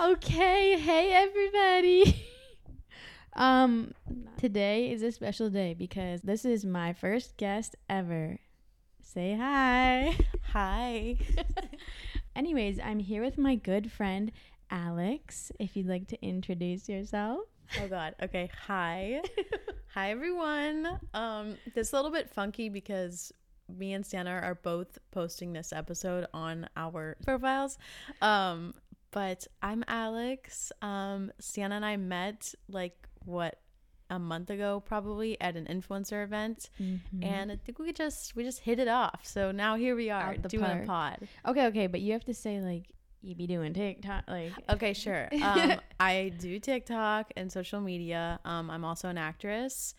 Okay, hey everybody. um today is a special day because this is my first guest ever. Say hi. Hi. Anyways, I'm here with my good friend Alex. If you'd like to introduce yourself. Oh god. Okay. Hi. Hi everyone. Um this is a little bit funky because me and Sienna are both posting this episode on our profiles. Um but I'm Alex. Um Sienna and I met like what a month ago probably at an influencer event Mm-hmm. and I think we just we just hit it off. So now here we are the doing park. a pod. Okay, okay, but you have to say like you be doing TikTok like Okay, sure. Um, I do TikTok and social media. Um, I'm also an actress,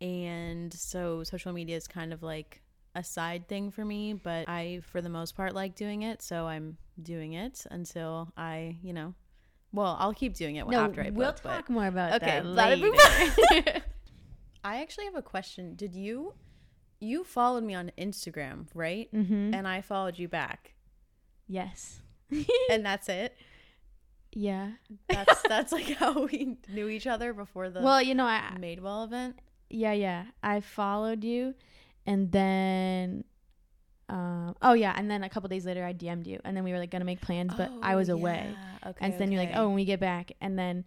and so social media is kind of like a side thing for me. But I, for the most part, like doing it. So I'm doing it until I, you know, well, I'll keep doing it No, after I we'll book, but- talk more about Okay, that later. I actually have a question. Did you, you followed me on Instagram, right? mm-hmm. And I followed you back, Yes. and that's it. yeah. That's that's like how we knew each other before the Well, you know, I Madewell event. yeah, yeah. I followed you and then um oh yeah, and then a couple days later I DM'd you and then we were like gonna make plans, but I Oh, was away. yeah. Okay. and then you're like, "Oh, when we get back." And then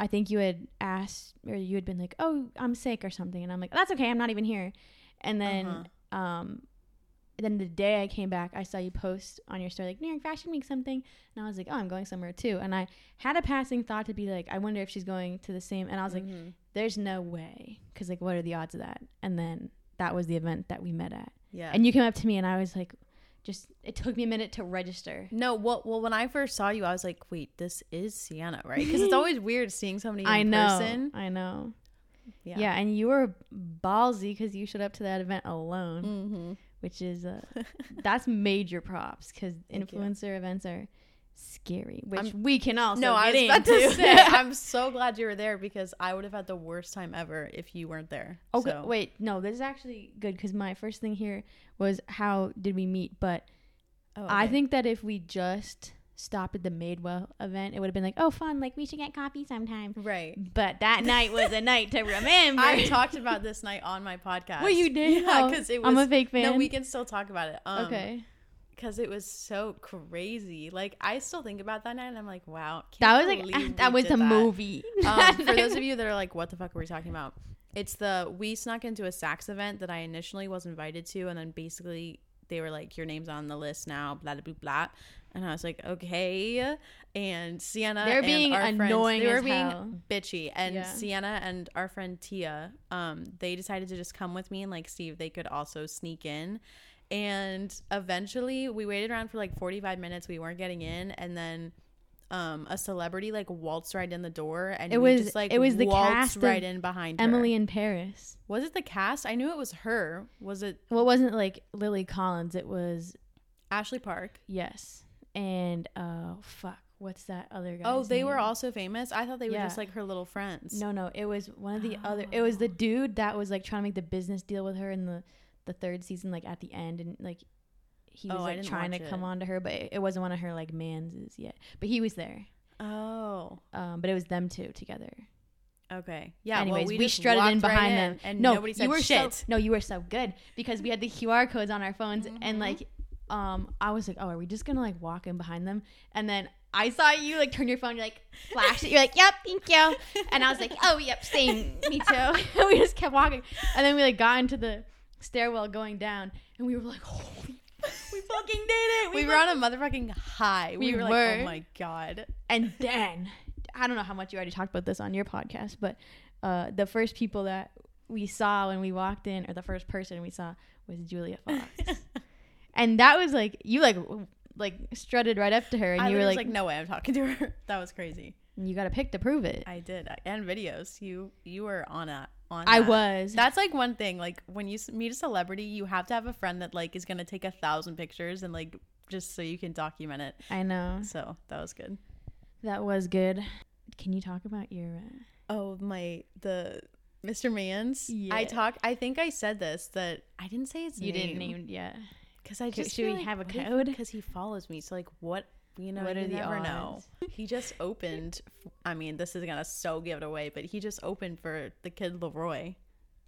I think you had asked or you had been like, "Oh, I'm sick or something." And I'm like, "That's okay. I'm not even here." And then Uh-huh. um then the day I came back, I saw you post on your story like New York Fashion Week something, and I was like, "Oh, I'm going somewhere too." And I had a passing thought to be like, "I wonder if she's going to the same." And I was like, Mhm. "There's no way," because like, what are the odds of that? And then that was the event that we met at, yeah. and you came up to me, and I was like, just it took me a minute to register. no, well, well, when I first saw you, I was like, wait, this is Sienna, right? Because it's always weird seeing somebody in I know, person. I know. Yeah. Yeah. and you were ballsy because you showed up to that event alone, Mm-hmm. which is uh, that's major props because Thank you. influencer events are scary, which I'm- we can also no, I was about into. to say, I'm so glad you were there because I would have had the worst time ever if you weren't there. okay, So- wait, no, this is actually good because my first thing here was how did we meet? But Oh, I think that if we just stopped at the Madewell event, it would have been like, oh, fun, like we should get coffee sometime. right. But that night was a night to remember. I talked about this night on my podcast. Well, you did. Yeah, Oh, because it was. I'm a fake fan. no, we can still talk about it. Um, okay. Because it was so crazy. Like I still think about that night, and I'm like, wow, That was like that was the that. movie. Um, for those of you that are like, what the fuck are we talking about? It's the we snuck into a Saks event that I initially was invited to, and then basically they were like, your name's on the list now, blah blah blah blah. And I was like, okay. And Sienna, They're and being friends- annoying they were being hell. bitchy. And Yeah. Sienna and our friend Tia, um, they decided to just come with me and like see if they could also sneak in. And eventually, we waited around for like 45 minutes. We weren't getting in, and then um a celebrity like waltzed right in the door and It was- just like it was the cast right in behind her. Emily in Paris. was it the cast i knew it was her was it Well, it wasn't like Lily Collins. It was ashley park yes, and uh, fuck, what's that other guy? oh they were also famous i thought they were Yeah. just like her little friends No, no, it was one of the other. It was the Oh. dude that was like trying to make the business deal with her in the the third season, like at the end, and like he was Oh, like trying to watch come on to her, but it, it wasn't one of her like manses yet. But he was there. oh Um, but it was them two together. okay yeah Anyways, well, we, just strutted in walked right behind in, them, and no, nobody said you were shit So, no, you were so good because we had the QR codes on our phones, and Mhm. like, um, I was like, oh, are we just gonna like walk in behind them? And then I saw you like turn your phone, you're like flash it, you're like, yep, thank you, and I was like, oh, yep, same, me too. we just kept walking, and then we like got into the stairwell going down, and we were like, holy, we fucking did it. we were on a motherfucking high. We, We were like oh my god. And then I don't know how much you already talked about this on your podcast, but uh, the first people that we saw when we walked in, or the first person we saw, was Julia Fox, and that was like you like like strutted right up to her, and I you were like, like no way i'm talking to her. That was crazy. You got a pic to prove it. i did and videos. You you were on a on I that. was. That's like one thing. Like when you meet a celebrity, you have to have a friend that like is gonna take a thousand pictures and like just so you can document it. I know So that was good. that was good. Can you talk about your? Uh, Oh my the Mr. Mans. Yeah. I talked. I think I said this that I didn't say his you name. didn't name, yet. because I just should we have a code? Because he follows me. So like, what you know, What you are the never know. odds? He just opened. I mean, this is gonna so give it away, but he just opened for the Kid LAROI.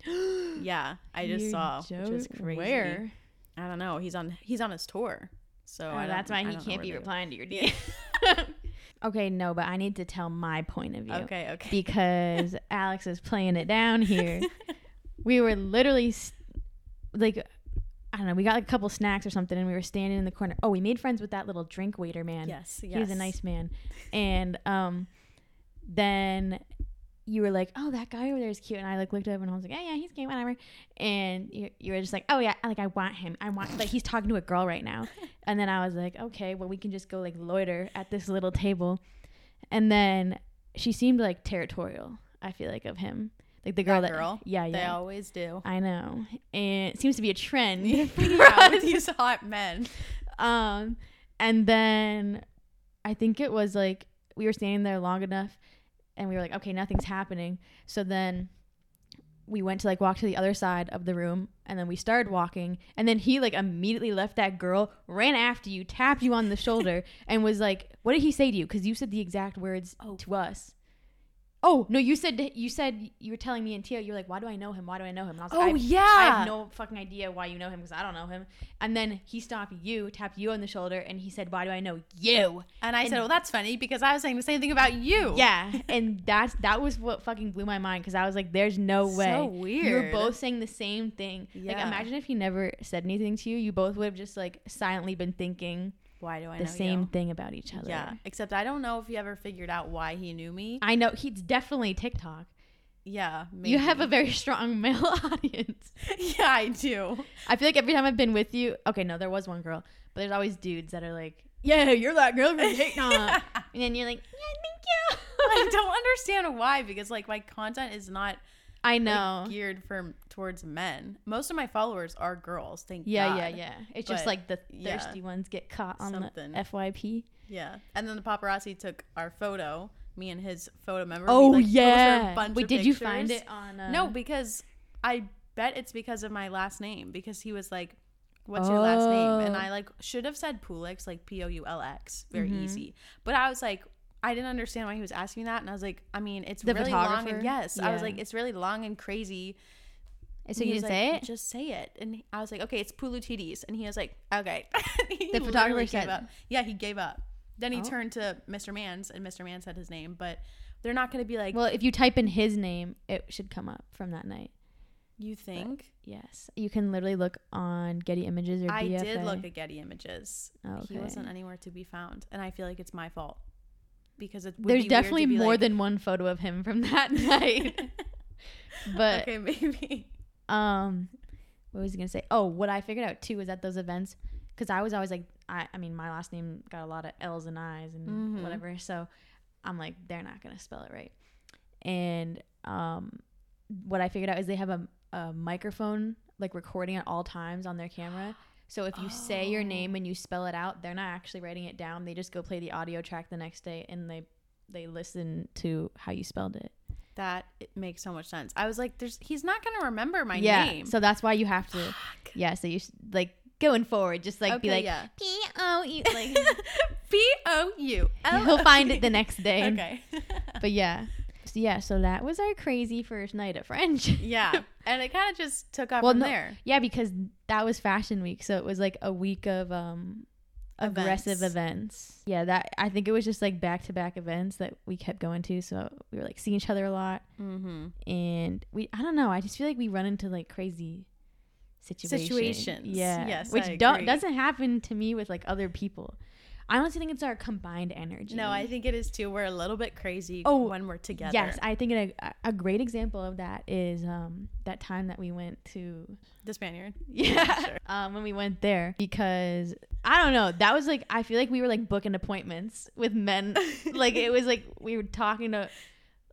Yeah, I just You saw, which joke- crazy. Where? I don't know. He's on. He's on his tour, so Oh, that's why he can't be replying to your. DM. okay, no, but I need to tell my point of view Okay, okay. because Alex is playing it down here. we were literally s- like, I don't know, we got like a couple snacks or something, and we were standing in the corner. Oh, we made friends with that little drink waiter man. yes, yes. He was a nice man. And um, then you were like, "Oh, that guy over there is cute," and I like looked up and I was like, "Yeah, yeah, he's cute, whatever." And you, you were just like, "Oh yeah, I- like I want him. I want like he's talking to a girl right now." And then I was like, "Okay, well we can just go like loiter at this little table." And then she seemed like territorial. I feel like of him, like the girl That that, girl? yeah, They always do. I know, and it seems to be a trend. yeah, with these hot men. Um, and then I think it was like we were standing there long enough, and we were like, okay, nothing's happening. So then we went to like walk to the other side of the room, and then we started walking, and then he like immediately left that girl, ran after you, tapped you on the shoulder, and was like, "What did he say to you?" Because you said the exact words Oh. to us. Oh no! You said you said you were telling me and Tia. You were like, "Why do I know him? Why do I know him?" And I was like, Oh "I- yeah. I have no fucking idea why you know him because I don't know him. And then he stopped you, tapped you on the shoulder, and he said, "Why do I know you?" and I and- said, well, that's funny because I was saying the same thing about you. Yeah, and that's that was what fucking blew my mind because I was like, "There's no way." So weird. You were weird. both saying the same thing. Like, Yeah. imagine if he never said anything to you. You both would have just like silently been thinking Why do I the same you? thing about each other. Yeah. Except I don't know if he ever figured out why he knew me. I know he's definitely TikTok. Yeah. You have a very strong male audience. yeah, I do. I feel like every time I've been with you, okay, no, there was one girl, but there's always dudes that are like, "Yeah, you're that girl from TikTok," and then you're like, "Yeah, thank you." I don't understand why because like my content is not I like, know. geared for towards men. Most of my followers are girls. Thank yeah, God. yeah, yeah. It's just like the yeah. thirsty ones get caught on Something. the FYP. Yeah. And then the paparazzi took our photo, me and his photo member. Oh we, like, yeah. Wait, did you find it on? Uh, No, because I bet it's because of my last name because he was like, "What's your last name?" And Oh. I like should have said Poulx, like P O U L X, very Mhm. easy. But I was like, I didn't understand why he was asking that, and I was like, I mean, it's The really long and yes, I was like, it's really long and crazy. So And you didn't was say it? Just say it, and I was like, okay, it's Pulutidis, and he was like, okay. The photographer said- gave up. Yeah, he gave up. Then he Oh. turned to Mr. Mans, and Mr. Mans said his name, but they're not going to be like, well, if you type in his name, it should come up from that night. you think? Yes, you can literally look on Getty Images or I BFA. did look at Getty Images. Okay. He wasn't anywhere to be found, and I feel like it's my fault because it. Would There's be weird to definitely more like- than one photo of him from that night. but okay, maybe. um, what was he gonna say? Oh, what I figured out too was at those events because I was always like, I, I mean, my last name got a lot of L's and I's and Mhm. whatever, so I'm like, they're not gonna spell it right. And um, what I figured out is they have a, a microphone like recording at all times on their camera. So if you say your Oh. name and you spell it out, they're not actually writing it down. They just go play the audio track the next day and they they listen to how you spelled it. That it makes so much sense. I was like, "There's, he's not gonna remember my yeah. name." So that's why you have to. Fuck. Yeah. So you should, like going forward, just like be Okay, like yeah. P O E. Like P O U. He'll find it the next day. Okay. But yeah. So yeah. So that was our crazy first night at French. yeah, and it kind of just took off Well, from no, there. Yeah, because that was fashion week, so it was like a week of um aggressive Events. events. Yeah, that I think it was just like back to back events that we kept going to. So we were like seeing each other a lot, Mm-hmm. and we I don't know. I just feel like we run into like crazy situations. Situations. Yeah, Yes, which don't doesn't happen to me with like other people. I honestly think it's our combined energy. No, I think it is too. We're a little bit crazy Oh, when we're together. Yes, I think a, a great example of that is um, that time that we went to the Spaniard. Yeah. sure. Um, when we went there because I don't know. That was like I feel like we were like booking appointments with men. like it was like we were talking to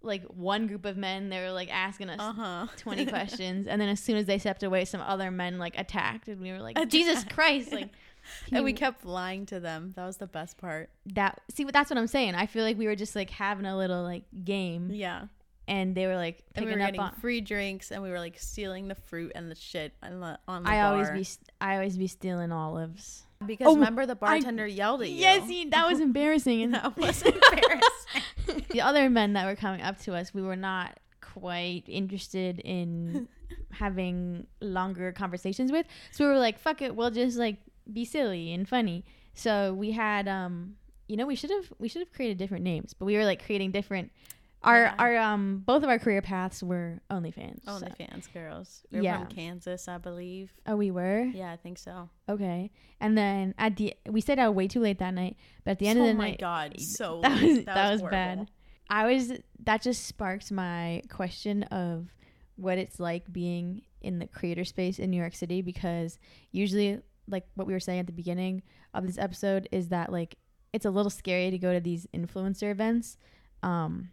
like one group of men. They were like asking us Uh huh. 20 questions, and then as soon as they stepped away, some other men like attacked, and we were like. Jesus Christ! Like, And we kept lying to them. That was the best part. that. See, that's what I'm saying. I feel like we were just like having a little like game, Yeah. and they were like And we were getting on. free drinks, and we were like stealing the fruit and the shit on the on the I bar. always be I always be stealing olives. Because Oh, remember the bartender yelled at you. Yes, he, that was embarrassing. And that was embarrassing. the other men that were coming up to us, we were not quite interested in having longer conversations with. So we were like, fuck it, we'll just like be silly and funny. So we had um you know, we should have we should have created different names, but we were like creating different our Yeah. our um both of our career paths were OnlyFans. so- OnlyFans girls. They're Yeah. from Kansas, I believe. Oh, we were? Yeah, I think so. Okay. And then at the we stayed out way too late that night, but at the end oh of the night, oh my god, so that was that, was, bad. I was that just sparked my question of what it's like being in the creator space in New York City because usually like what we were saying at the beginning of this episode is that like it's a little scary to go to these influencer events um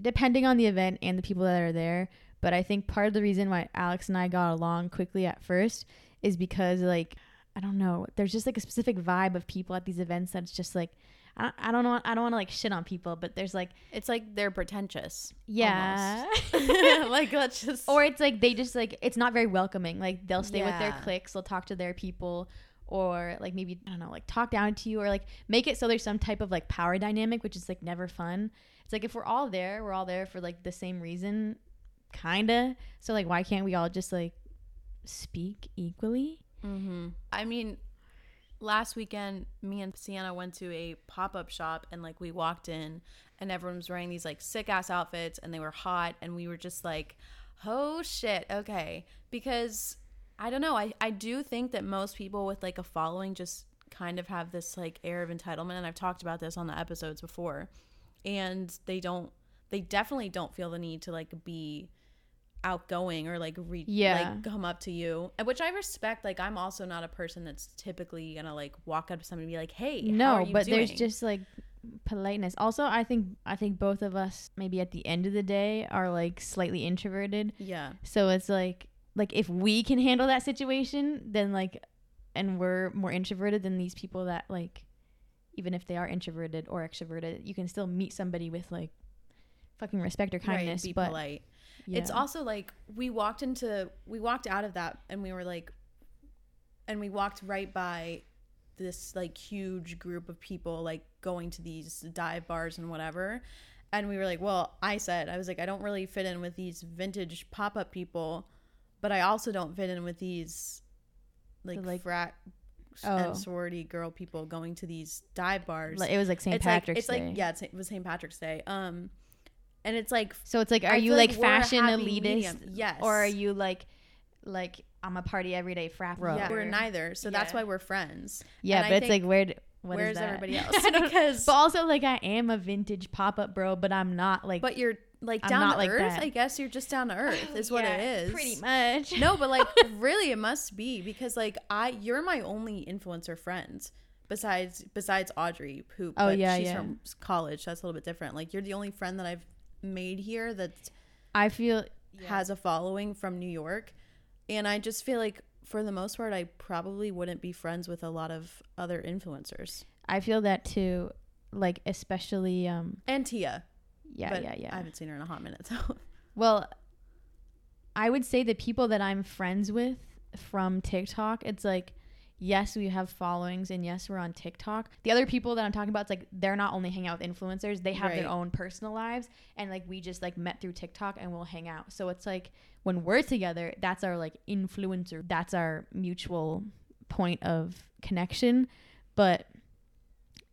depending on the event and the people that are there. But I think part of the reason why Alex and I got along quickly at first is because like I don't know there's just like a specific vibe of people at these events that's just like I, I don't know I don't want to like shit on people but there's like It's like they're pretentious. yeah. like let's just or it's like they just like it's not very welcoming. Like they'll stay with their cliques they'll talk to their people or like maybe i don't know like talk down to you or like make it so there's some type of like power dynamic which is like never fun. It's like if we're all there we're all there for like the same reason kinda. So like why can't we all just like speak equally? Mm-hmm. I mean, last weekend, me and Sienna went to a pop up shop and like we walked in and everyone was wearing these like sick ass outfits and they were hot and we were just like, oh shit, okay. Because I don't know, I, I do think that most people with like a following just kind of have this like air of entitlement. And I've talked about this on the episodes before. And they don't, they definitely don't feel the need to like be outgoing or like re- Yeah. like come up to you which i respect like i'm also not a person that's typically gonna like walk up to somebody and be like hey how no are you but there's just like politeness also i think i think both of us maybe at the end of the day are like slightly introverted yeah So it's like like if we can handle that situation, then like and we're more introverted than these people that like even if they are introverted or extroverted, you can still meet somebody with like fucking respect or kindness. right, be but polite yeah. it's also like we walked into we walked out of that and we were like and we walked right by this like huge group of people like going to these dive bars and whatever and we were like well i said i was like i don't really fit in with these vintage pop-up people but i also don't fit in with these like, The, like- frat Oh. and sorority girl people going to these dive bars it was like St. Patrick's like Day. it's like yeah it's, it was st patrick's day um and it's like So it's like, are I you like, like fashion elitist? medium. Yes. Or are you like like I'm a party everyday frat bro? Yeah, we're neither. So that's why we're friends. Yeah, And I but it's think- like where d- what is Where's that? everybody else? Because but also like I am a vintage pop up bro, but I'm not like but you're like I'm down not to like earth. that. I guess you're just down to earth. Is what it Yeah, is. Pretty much. No, but like really, it must be because like I, you're my only influencer friend besides besides Audrey, who Oh, but yeah, she's yeah. from college. That's a little bit different. Like you're the only friend that I've made here that I feel has a following from New York, and I just feel like for the most part, I probably wouldn't be friends with a lot of other influencers I feel that too. Like especially um and Tia. yeah yeah yeah. I haven't seen her in a hot minute, so Well, I would say the people that I'm friends with from TikTok, it's like, yes, we have followings and yes, we're on TikTok. The other people that I'm talking about, it's like they're not only hanging out with influencers, they have Right. their own personal lives. And like we just like met through TikTok and we'll hang out. So it's like when we're together, that's our like influencer, that's our mutual point of connection. But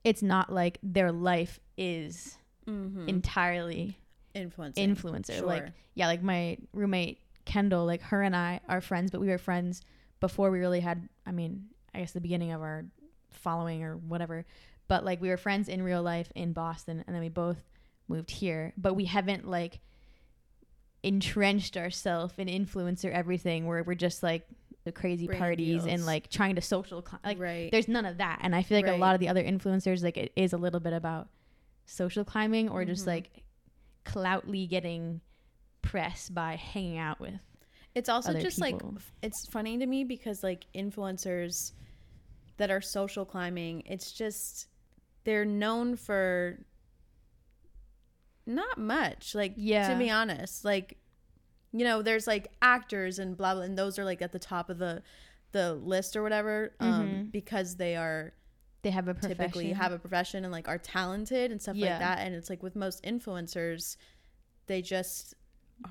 it's not like their life is mm-hmm. entirely influencing. influencer. Sure. Like yeah, like my roommate Kendall, like her and I are friends, but we were friends before we really had I mean, I guess the beginning of our following or whatever. But like we were friends in real life in Boston and then we both moved here. But we haven't like entrenched ourselves in influencer everything where we're just like the crazy parties and like trying to social cli- like right. there's none of that and i feel like a lot of the other influencers like it is a little bit about social climbing or just Mhm. like cloutly getting press by hanging out with It's also just like people. f- it's funny to me because like influencers that are social climbing, it's just they're known for not much. Like Yeah. to be honest, like you know, there's like actors and blah blah, and those are like at the top of the the list or whatever um Mhm. because they are They have a profession. typically have a profession and like are talented and stuff Yeah. like that and it's like with most influencers they just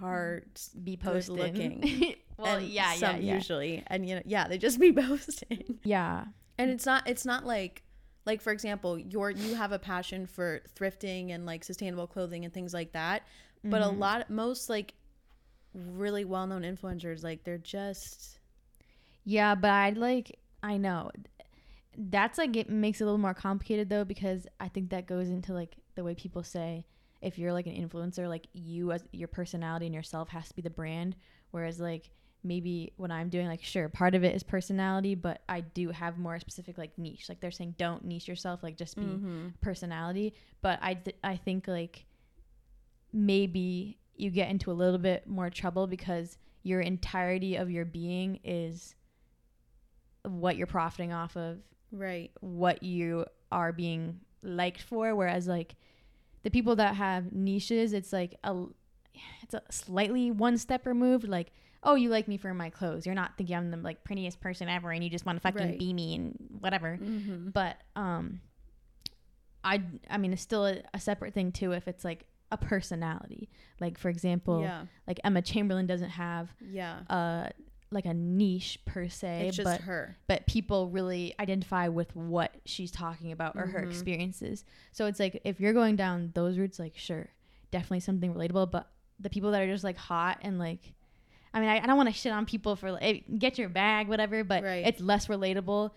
are be posting. looking. well, yeah, yeah, some yeah. usually and you know yeah they just be posting Yeah. and it's not it's not like like for example you're you have a passion for thrifting and like sustainable clothing and things like that but a Mhm. lot most like really well-known influencers like they're just Yeah, but I'd like I know. That's like it makes it a little more complicated though because I think that goes into like the way people say if you're like an influencer, like you as your personality and yourself has to be the brand. Whereas like maybe what I'm doing, like sure, part of it is personality, but I do have more specific like niche. Like they're saying don't niche yourself, like just be Mhm. personality. But I th- I think like maybe you get into a little bit more trouble because your entirety of your being is what you're profiting off of, right what you are being liked for. Whereas like the people that have niches, it's like a it's a slightly one step removed. Like, oh, you like me for my clothes. You're not thinking I'm the like prettiest person ever, and you just want to fucking Right. be me and whatever mm-hmm. but um i i mean it's still a, a separate thing too if it's like a personality like for example yeah like emma chamberlain doesn't have yeah a like a niche per se it's just but her but people really identify with what she's talking about or her Mhm. experiences so it's like if you're going down those routes like sure definitely something relatable but the people that are just like hot and like I mean, I, I don't want to shit on people for like get your bag, whatever, but Right. it's less relatable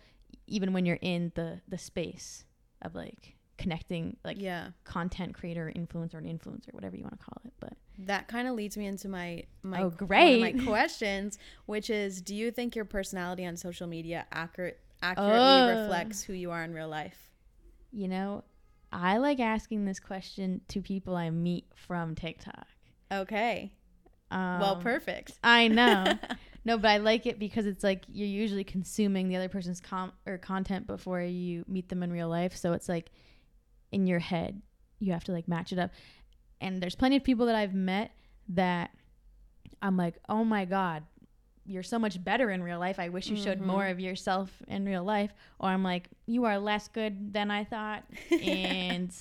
even when you're in the the space of like connecting like yeah content creator, influencer, and influencer, whatever you want to call it. But that kind of leads me into my my Oh, great. my questions which is do you think your personality on social media accurate accurately Oh. reflects who you are in real life you know, I like asking this question to people I meet from TikTok. okay Um, well perfect I know. No, but I like it because it's like you're usually consuming the other person's com or content before you meet them in real life. So it's like in your head, you have to like match it up. And there's plenty of people that I've met that I'm like, oh my God, you're so much better in real life. I wish you showed Mhm. more of yourself in real life. Or I'm like, you are less good than I thought. and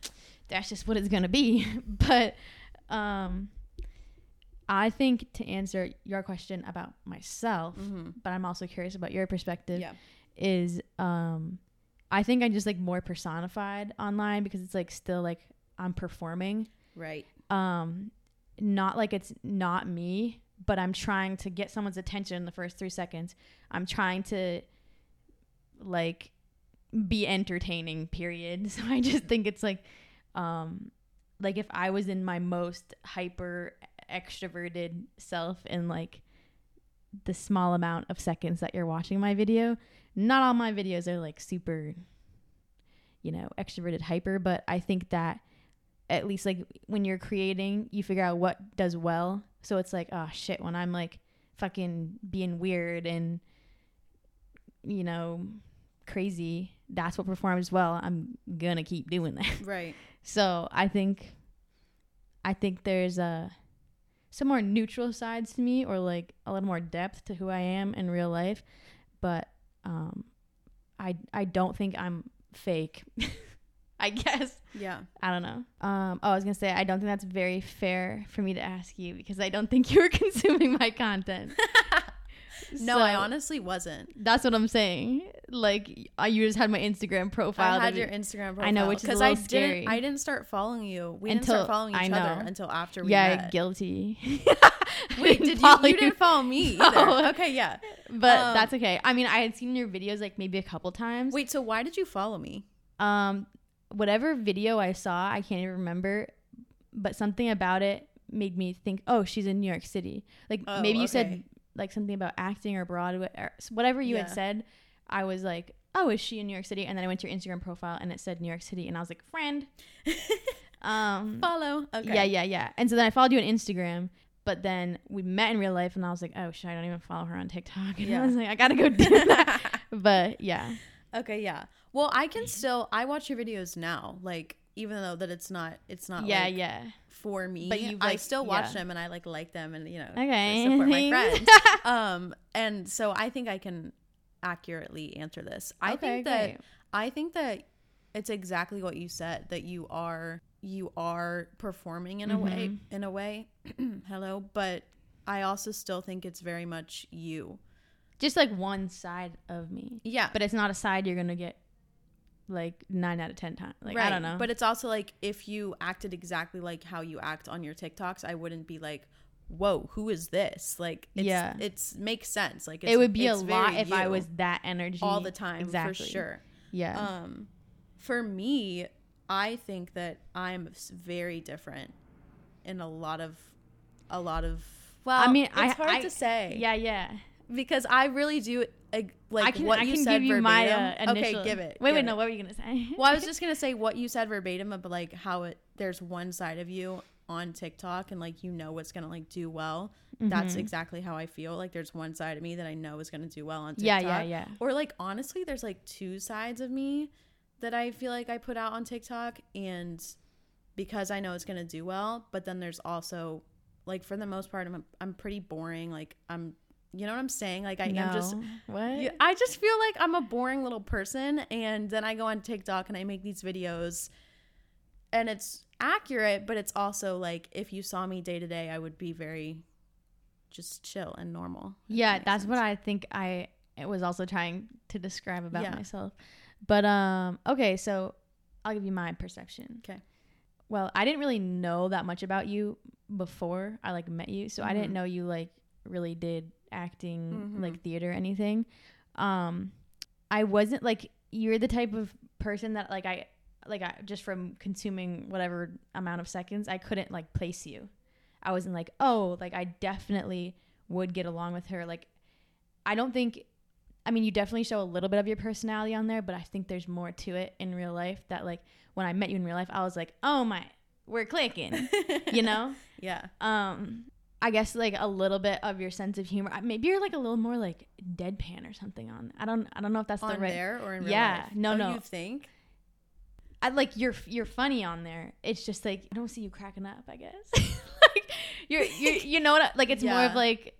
that's just what it's going to be. But, um, I think to answer your question about myself, Mhm. but I'm also curious about your perspective yeah is um I think I'm just like more personified online because it's like still like I'm performing. right Um not like it's not me, but I'm trying to get someone's attention in the first 3 seconds. I'm trying to like be entertaining period. So I just think it's like um like if I was in my most hyper extroverted self in like the small amount of seconds that you're watching my video, not all my videos are like super you know, extroverted hyper, but I think that at least like when you're creating, you figure out what does well. So it's like, oh shit, when I'm like fucking being weird and you know, crazy, that's what performs well. I'm gonna keep doing that. right So I think I think there's a some more neutral sides to me or like a little more depth to who I am in real life. But um I I don't think I'm fake. I guess. yeah I don't know. Um oh I was gonna say I don't think that's very fair for me to ask you because I don't think you were consuming my content. no i honestly wasn't That's what I'm saying. Like I, you just had my Instagram profile. I had your Instagram profile. I know, which is a I little scary. didn't. I didn't start following you. We didn't start following each other until after we yeah, met. guilty. Wait, did you? You didn't follow me either. No. Okay, yeah. But Um, that's okay. I mean, I had seen your videos like maybe a couple times. Wait, so why did you follow me? Um, whatever video I saw, I can't even remember, but something about it made me think, oh, she's in New York City. Like Oh, maybe you okay. said like something about acting or Broadway or whatever you Yeah. had said. I was like, oh, is she in New York City? And then I went to your Instagram profile and it said New York City, and I was like, friend. um, follow. Okay. yeah, yeah, yeah. And so then I followed you on Instagram. But then we met in real life, and I was like, "Oh shit, I don't even follow her on TikTok." And Yeah. I was like, "I gotta go do that." but yeah, Okay, yeah. Well, I can still I watch your videos now. Like even though that it's not it's not yeah, like, yeah. For me. But you, I still watch yeah. them and I like like them and you know Okay. Support my friends. um, and so I think I can accurately answer this. I Okay, think that great. I think that it's exactly what you said that you are you are performing in a way Mhm. in a way. Hello, but I also still think it's very much you. Just like one side of me. Yeah, But it's not a side you're gonna get like nine out of ten times. Like I don't know. But it's also like if you acted exactly like how you act on your TikToks, I wouldn't be like, "Whoa, who is this?" Like, it's, Yeah. it's makes sense. Like, it's, it would be a lot if I was that energy all the time Exactly. for sure. Yeah. Um, for me, I think that I'm very different in a lot of, a lot of. Well, I mean, it's I- hard I- to say. yeah, yeah. because I really do like I can what I you can said give you verbatim. my uh, initial. Okay, give it. Wait, give wait, it. no. What were you gonna say? Well, I was just gonna say what you said verbatim, but like how it there's one side of you on TikTok and like you know what's gonna like do well. That's Mhm. exactly how I feel. Like there's one side of me that I know is gonna do well on TikTok. Yeah, yeah, yeah. Or like honestly, there's like two sides of me that I feel like I put out on TikTok and because I know it's gonna do well, but then there's also like for the most part I'm I'm pretty boring. Like I'm you know what I'm saying? Like I am just what? I just feel like I'm a boring little person, and then I go on TikTok and I make these videos, and it's accurate, but it's also like if you saw me day to day, I would be very just chill and normal. yeah, that that's what. I think I was also trying to describe about Yeah. myself. But um, okay, so I'll give you my perception. Okay. Well, I didn't really know that much about you before I like met you, so I Mhm. didn't know you like really did acting Mhm. like theater anything. Um, I wasn't like you're the type of person that like I like I just from consuming whatever amount of seconds, I couldn't like place you. I wasn't like, oh, like I definitely would get along with her. Like, I don't think. I mean, you definitely show a little bit of your personality on there, but I think there's more to it in real life. That like when I met you in real life, I was like, oh my, we're clicking. you know. yeah. Um, I guess like a little bit of your sense of humor. Maybe you're like a little more like deadpan or something on. I don't. I don't know if that's the right. there or in real Yeah, life? no, Oh, no. You think? I like you're you're funny on there. It's just like I don't see you cracking up. I guess like you're you you know what? I- Like it's more of like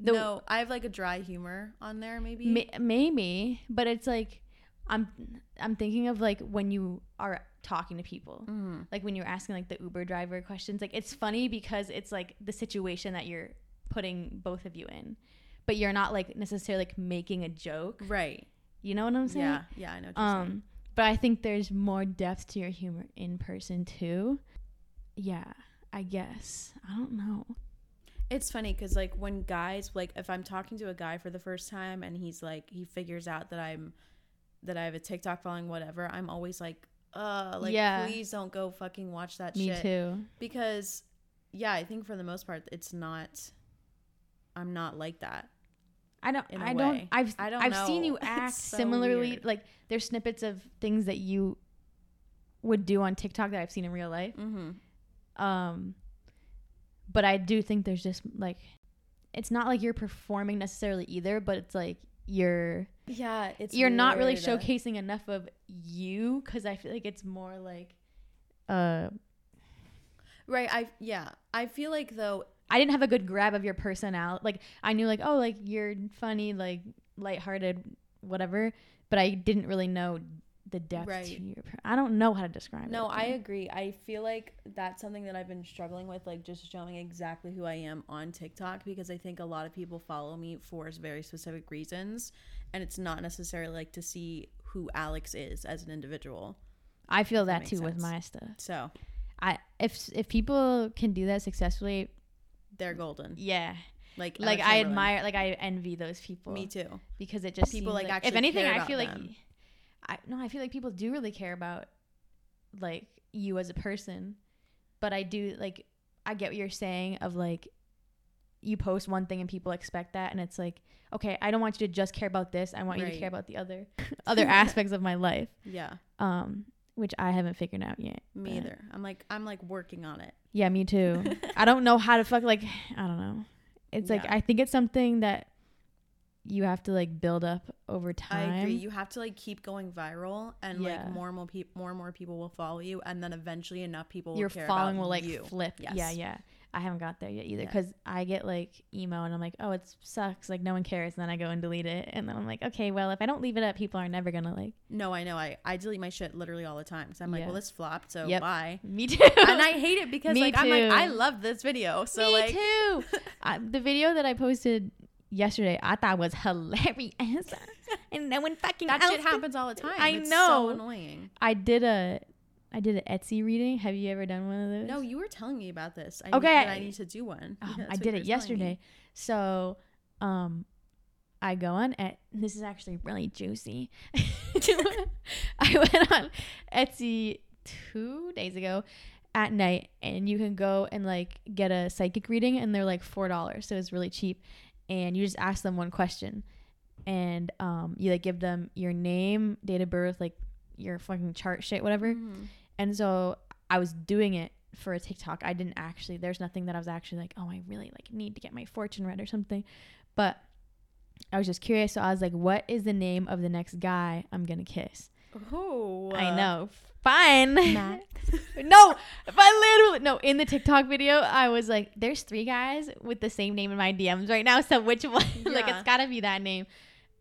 the no, I have like a dry humor on there. Maybe. ma- maybe, but it's like I'm I'm thinking of like when you are talking to people, Mhm. like when you're asking like the Uber driver questions. Like it's funny because it's like the situation that you're putting both of you in, but you're not like necessarily like making a joke. Right. You know what I'm saying? Yeah. Yeah. I know. You're saying. Um, but I think there's more depth to your humor in person too. Yeah, I guess. I don't know. It's funny because like when guys like if I'm talking to a guy for the first time and he's like he figures out that I'm that I have a TikTok following whatever I'm always like uh like Yeah. please don't go fucking watch that Me shit too. because yeah I think for the most part it's not I'm not like that I don't. I don't. I've. I don't I've seen you act so similarly. weird. Like there's snippets of things that you would do on TikTok that I've seen in real life. mm-hmm. Um, but I do think there's just like, it's not like you're performing necessarily either, but it's like you're yeah it's you're not really showcasing enough of you because I feel like it's more like, uh, right I yeah I feel like though I didn't have a good grab of your personality. Like I knew like oh like you're funny, like lighthearted, whatever, but I didn't really know the depth Right. to your. I don't know how to describe it. No, I agree. I feel like that's something that I've been struggling with, like just showing exactly who I am on TikTok because I think a lot of people follow me for very specific reasons, and it's not necessarily like to see who Alex is as an individual. I feel that that, too with my stuff. So I if if people can do that successfully, they're golden. yeah. Like Like I admire, like I envy those people. Me too. because it just People, seems like, like, if anything, I feel like them. I no, I feel like people do really care about like you as a person, but I do like I get what you're saying of like you post one thing and people expect that, and it's like okay, I don't want you to just care about this. I want you to care about the other other aspects of my life, Yeah, um, which I haven't figured out yet. me but- either. I'm like I'm like working on it. Yeah, me too. I don't know how to fuck like I don't know. It's like I think it's something that you have to like build up over time. I agree. You have to like keep going viral, and Yeah. like more and more people, more and more people will follow you, and then eventually enough people will Your following will like you. flip. Yes. Yeah, yeah. I haven't got there yet either Yeah. because I get like emo and I'm like, oh, it sucks. Like no one cares. And then I go and delete it. And then I'm like, okay, well, if I don't leave it up, people are never gonna like. No, I know. I I delete my shit literally all the time because I'm like, Yeah. well, this flopped, so Yep. bye. Me too. and I hate it because Me like I'm like. I love this video, so Me like too. I, the video that I posted yesterday, I thought was hilarious, and no one fucking that shit happens all the time. I It's know. so annoying. I did a, I did an Etsy reading. Have you ever done one of those? No, you were telling me about this. I Okay. That I need to do one. Um, I did it were telling me. yesterday. So, um, I go on et- this is actually really juicy. I went on Etsy two days ago at night, and you can go and like get a psychic reading, and they're like four dollars, so it's really cheap. And you just ask them one question, and um, you like give them your name, date of birth, like your fucking chart shit, whatever. Mhm. And so I was doing it for a TikTok. I didn't actually there's nothing that I was actually like, "Oh, I really like need to get my fortune read or something." But I was just curious, so I was like, "What is the name of the next guy I'm going to kiss?" Oh, I know. Fine. Matt. no, but literally no, in the TikTok video, I was like, "There's three guys with the same name in my DMs right now, so which one? like it's got to be that name."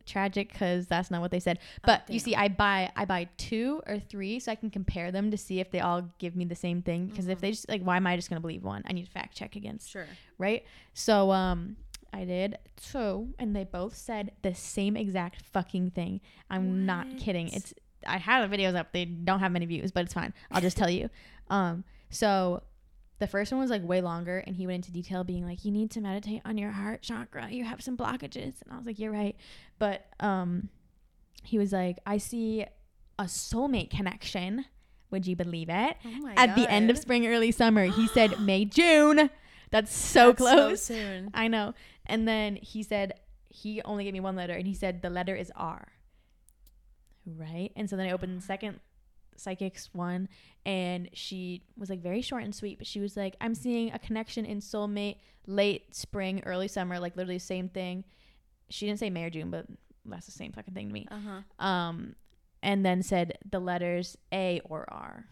Tragic cuz that's not what they said. But you see I buy I buy two or three so I can compare them to see if they all give me the same thing because if Mhm. they just like why am I just to believe one? I need to fact check against, Sure. right? So um I did two and they both said the same exact fucking thing. I'm not kidding. It's I had the videos up. They don't have many views, but it's fine. I'll just tell you. Um so the first one was like way longer and he went into detail being like you need to meditate on your heart chakra. You have some blockages. And I was like you're right. But um he was like I see a soulmate connection. Would you believe it? Oh At the end of spring early summer. He said May June. That's so That's close. So soon. I know. And then he said he only gave me one letter, and he said the letter is R. Right. And so then I opened the second psychics one, and she was like very short and sweet, but she was like, "I'm seeing a connection in soulmate, late spring, early summer, like literally the same thing." She didn't say May or June, but that's the same fucking thing to me. Uh huh. Um, and then said the letters A or R.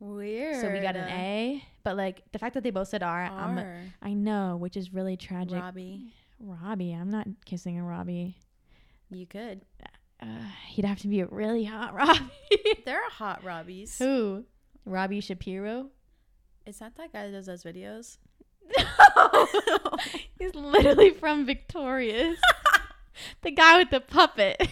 Weird. So we got an A, but like the fact that they both said R, I'm, R. I know, which is really tragic. Robbie. Robbie. I'm not kissing a Robbie. You could. Uh, he'd have to be a really hot Robbie. There are hot Robbies. Who? Robbie Shapiro? Is that that guy that does those videos? No, he's literally from Victorious. the guy with the puppet.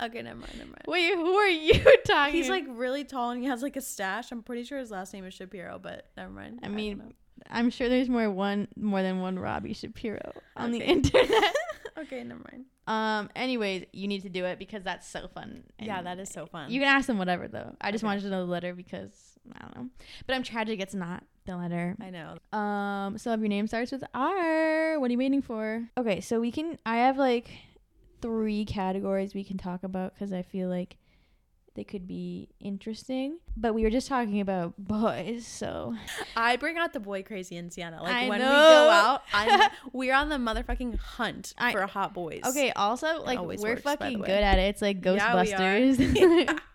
Okay, never mind, never mind. Wait, who are you talking? He's like really tall and he has like a stash. I'm pretty sure his last name is Shapiro, but never mind. I don't mean. I'm sure there's more one more than one Robbie Shapiro on the internet. okay, never mind. Um. Anyways, you need to do it because that's so fun. Yeah, that is so fun. You can ask them whatever though. I just Okay. wanted to know the letter because I don't know. But I'm tragic. It's not the letter. I know. Um, so if your name starts with R, what are you waiting for? Okay, so we can. I have like three categories we can talk about because I feel like they could be interesting. But we were just talking about boys, so I bring out the boy crazy in Sienna. Like I when we go out, I'm we're on the motherfucking hunt I- for hot boys. okay. Also, like we're works, fucking good at it. It's like Yeah. Ghostbusters.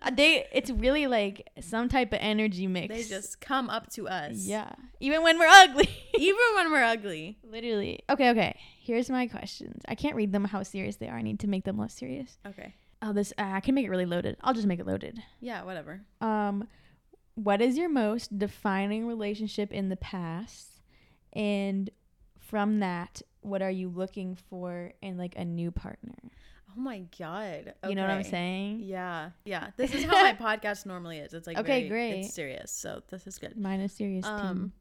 Uh, they, it's really like some type of energy mix. they just come up to us. yeah, even when we're ugly. Even when we're ugly. Literally. Okay, okay. Here's my questions. I can't read them how serious they are. I need to make them less serious. Okay. Oh, this uh, I can make it really loaded. I'll just make it loaded. Yeah, whatever. Um, what is your most defining relationship in the past, and from that, what are you looking for in like a new partner? Oh my god. You know what I'm saying? Yeah, yeah. This is how my podcast normally is. It's like Okay, very- great. It's serious, so this is good. Mine is serious Um,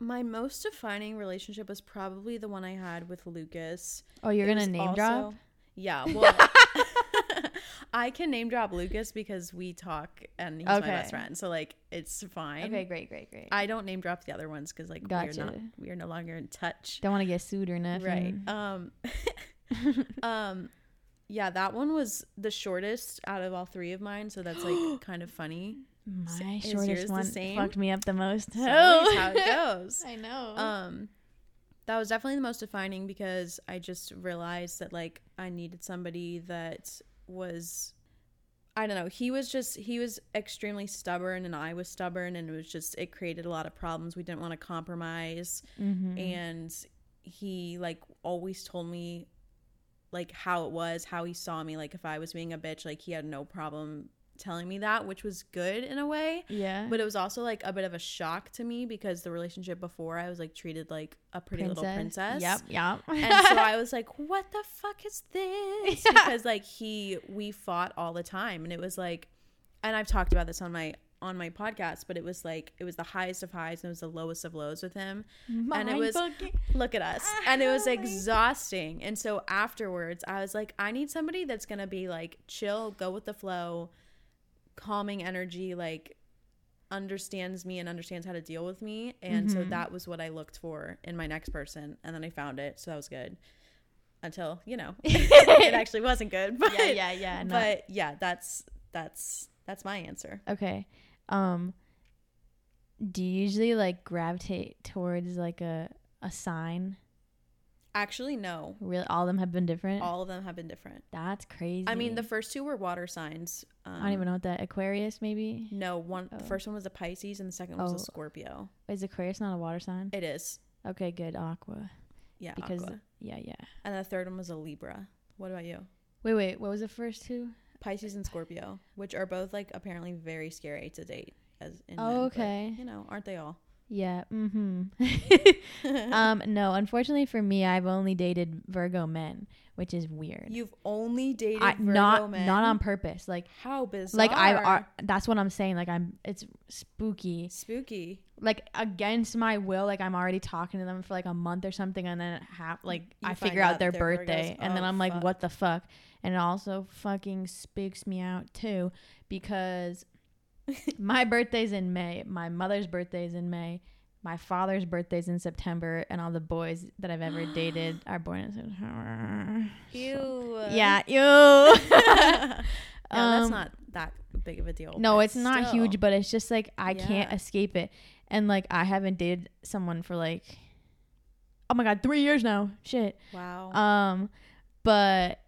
my most defining relationship was probably the one I had with Lucas. Oh, you're It gonna name drop? Yeah. Well, I can name drop Lucas because we talk and he's my Okay. best friend, so like it's fine. Okay, great, great, great. I don't name drop the other ones because like Gotcha. we're not we are no longer in touch. Don't want to get sued or nothing. Right. Um. um. Yeah, that one was the shortest out of all three of mine, so that's like kind of funny. My Is yours shortest the one same? fucked me up the most. So that's how it goes. I know. Um, that was definitely the most defining because I just realized that like I needed somebody that was I don't know, he was just he was extremely stubborn and I was stubborn and it was just it created a lot of problems. We didn't want to compromise Mm-hmm. and he like always told me like how it was, how he saw me, like if I was being a bitch, like he had no problem telling me that, which was good in a way. yeah. But it was also like a bit of a shock to me because the relationship before I was like treated like a pretty little princess. Yep. Yep. and so I was like, "What the fuck is this?" Yeah. Because like he, we fought all the time, and it was like, and I've talked about this on my on my podcast, but it was like it was the highest of highs and it was the lowest of lows with him. And it was- Look at us, and it was exhausting. And so afterwards, I was like, I need somebody that's gonna be like chill, go with the flow, calming energy, like understands me and understands how to deal with me. And so Mhm. that was what I looked for in my next person, and then I found it, so that was good. Until you know, it actually wasn't good. But yeah. Yeah. Yeah. no. but yeah, that's that's that's my answer. Okay. Um do you usually like gravitate towards like a a sign? Actually, no. Really all of them have been different? All of them have been different. That's crazy. I mean, the first two were water signs. Um, I don't even know what that Aquarius maybe? No, one. The Oh. first one was a Pisces, and the second one was Oh. a Scorpio. Is Aquarius not a water sign? It is, Okay, good. Aqua. yeah, Because Aqua. yeah, yeah. And the third one was a Libra. What about you? Wait, wait. What was the first two? Pisces and Scorpio, which are both like apparently very scary to date. As in Oh, men, but, okay. you know, aren't they all? Yeah. Mm-hmm. um no, unfortunately for me, I've only dated Virgo men, which is weird. You've only dated I, Virgo not men. not on purpose. Like how bizarre. like I are that's what I'm saying. Like I'm it's spooky. spooky. Like against my will, like I'm already talking to them for like a month or something and then half like You I figure out out their Virgos. birthday and then Oh, I'm like, fuck. what the fuck? And it also fucking spooks me out too because my birthday's in May, my mother's birthday's in May, my father's birthday's in September, and all the boys that I've ever dated are born in September. Ew. Yeah, ew. no, that's Um, not that big of a deal. No, it's not huge, but it's just like I can't escape it. And like I haven't dated someone for like oh my god, 3 years now. Shit. Wow. Um but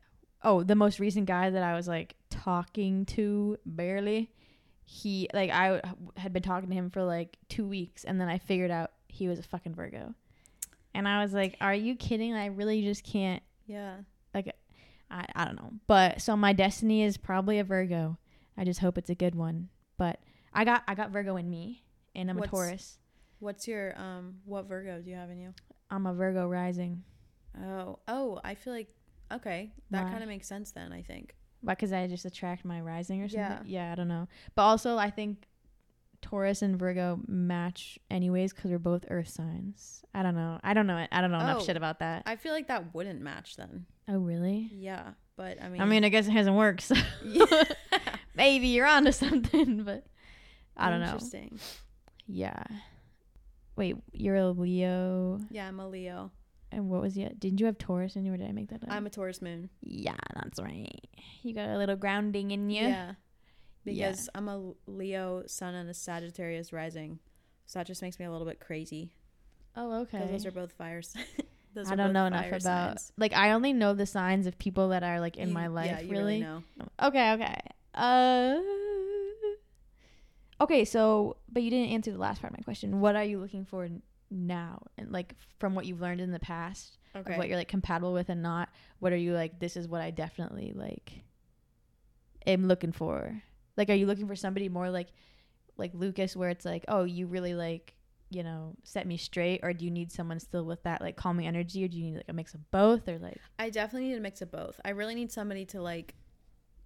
oh, the most recent guy that I was like talking to barely he like I had been talking to him for like 2 weeks and then I figured out he was a fucking Virgo. And I was like, "Are you kidding? I really just can't yeah. Like, I, I don't know. But so my destiny is probably a Virgo. I just hope it's a good one. But I got I got Virgo in me and I'm What's- a Taurus. What's your um? What Virgo do you have in you? I'm a Virgo rising. Oh, oh, I feel like okay, that kind of makes sense then. I think. Because I just attract my rising or something. Yeah. Yeah, I don't know. But also I think Taurus and Virgo match anyways because we're both earth signs. I don't know. I don't know it. I don't know enough Oh. shit about that. I feel like that wouldn't match then. Oh really? Yeah, but I mean, I mean, I guess it hasn't worked. So maybe you're onto something, but I don't know. Interesting. Yeah. Wait, you're a Leo. Yeah, I'm a Leo. And what was it? Didn't you have Taurus in you, or did I make that up? I'm a Taurus moon. yeah, that's right. You got a little grounding in you. Yeah. Yeah. Because I'm a Leo sun and a Sagittarius rising. So that just makes me a little bit crazy. Oh, okay. those are both fires. those I don't know enough about. signs. Like, I only know the signs of people that are like in You- my life. Yeah, you really. really know. Okay. Okay. Uh. Okay. So, but you didn't answer the last part of my question. What are you looking for now, and like from what you've learned in the past, Okay. what you're like compatible with and not? What are you like? This is what I definitely like. Am looking for. Like, are you looking for somebody more like, like Lucas, where it's like, oh, you really like, you know, set me straight, or do you need someone still with that like calming energy, or do you need like a mix of both, or like? I definitely need a mix of both. I really need somebody to like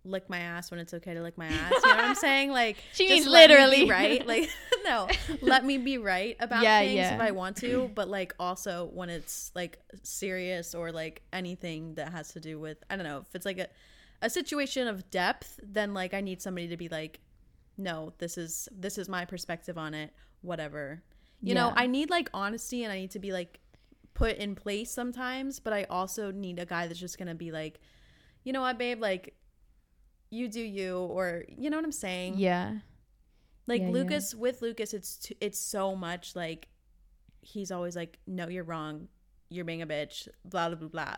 lick my ass when it's okay to lick my ass. You know what I'm saying? Like She means let me literally. right. Like no, let me be right about Yeah, things yeah. if I want to, but like also when it's like serious or like anything that has to do with I don't know if it's like a a situation of depth, then like I need somebody to be like, no, this is this is my perspective on it. Whatever. You know, I need like honesty and I need to be like put in place sometimes, but I also need a guy that's just gonna be like, you know what, babe, like you do you, or you know what I'm saying? Yeah. Like Yeah, yeah. Lucas with Lucas, it's t- it's so much like he's always like, no, you're wrong. you're being a bitch, blah blah blah blah.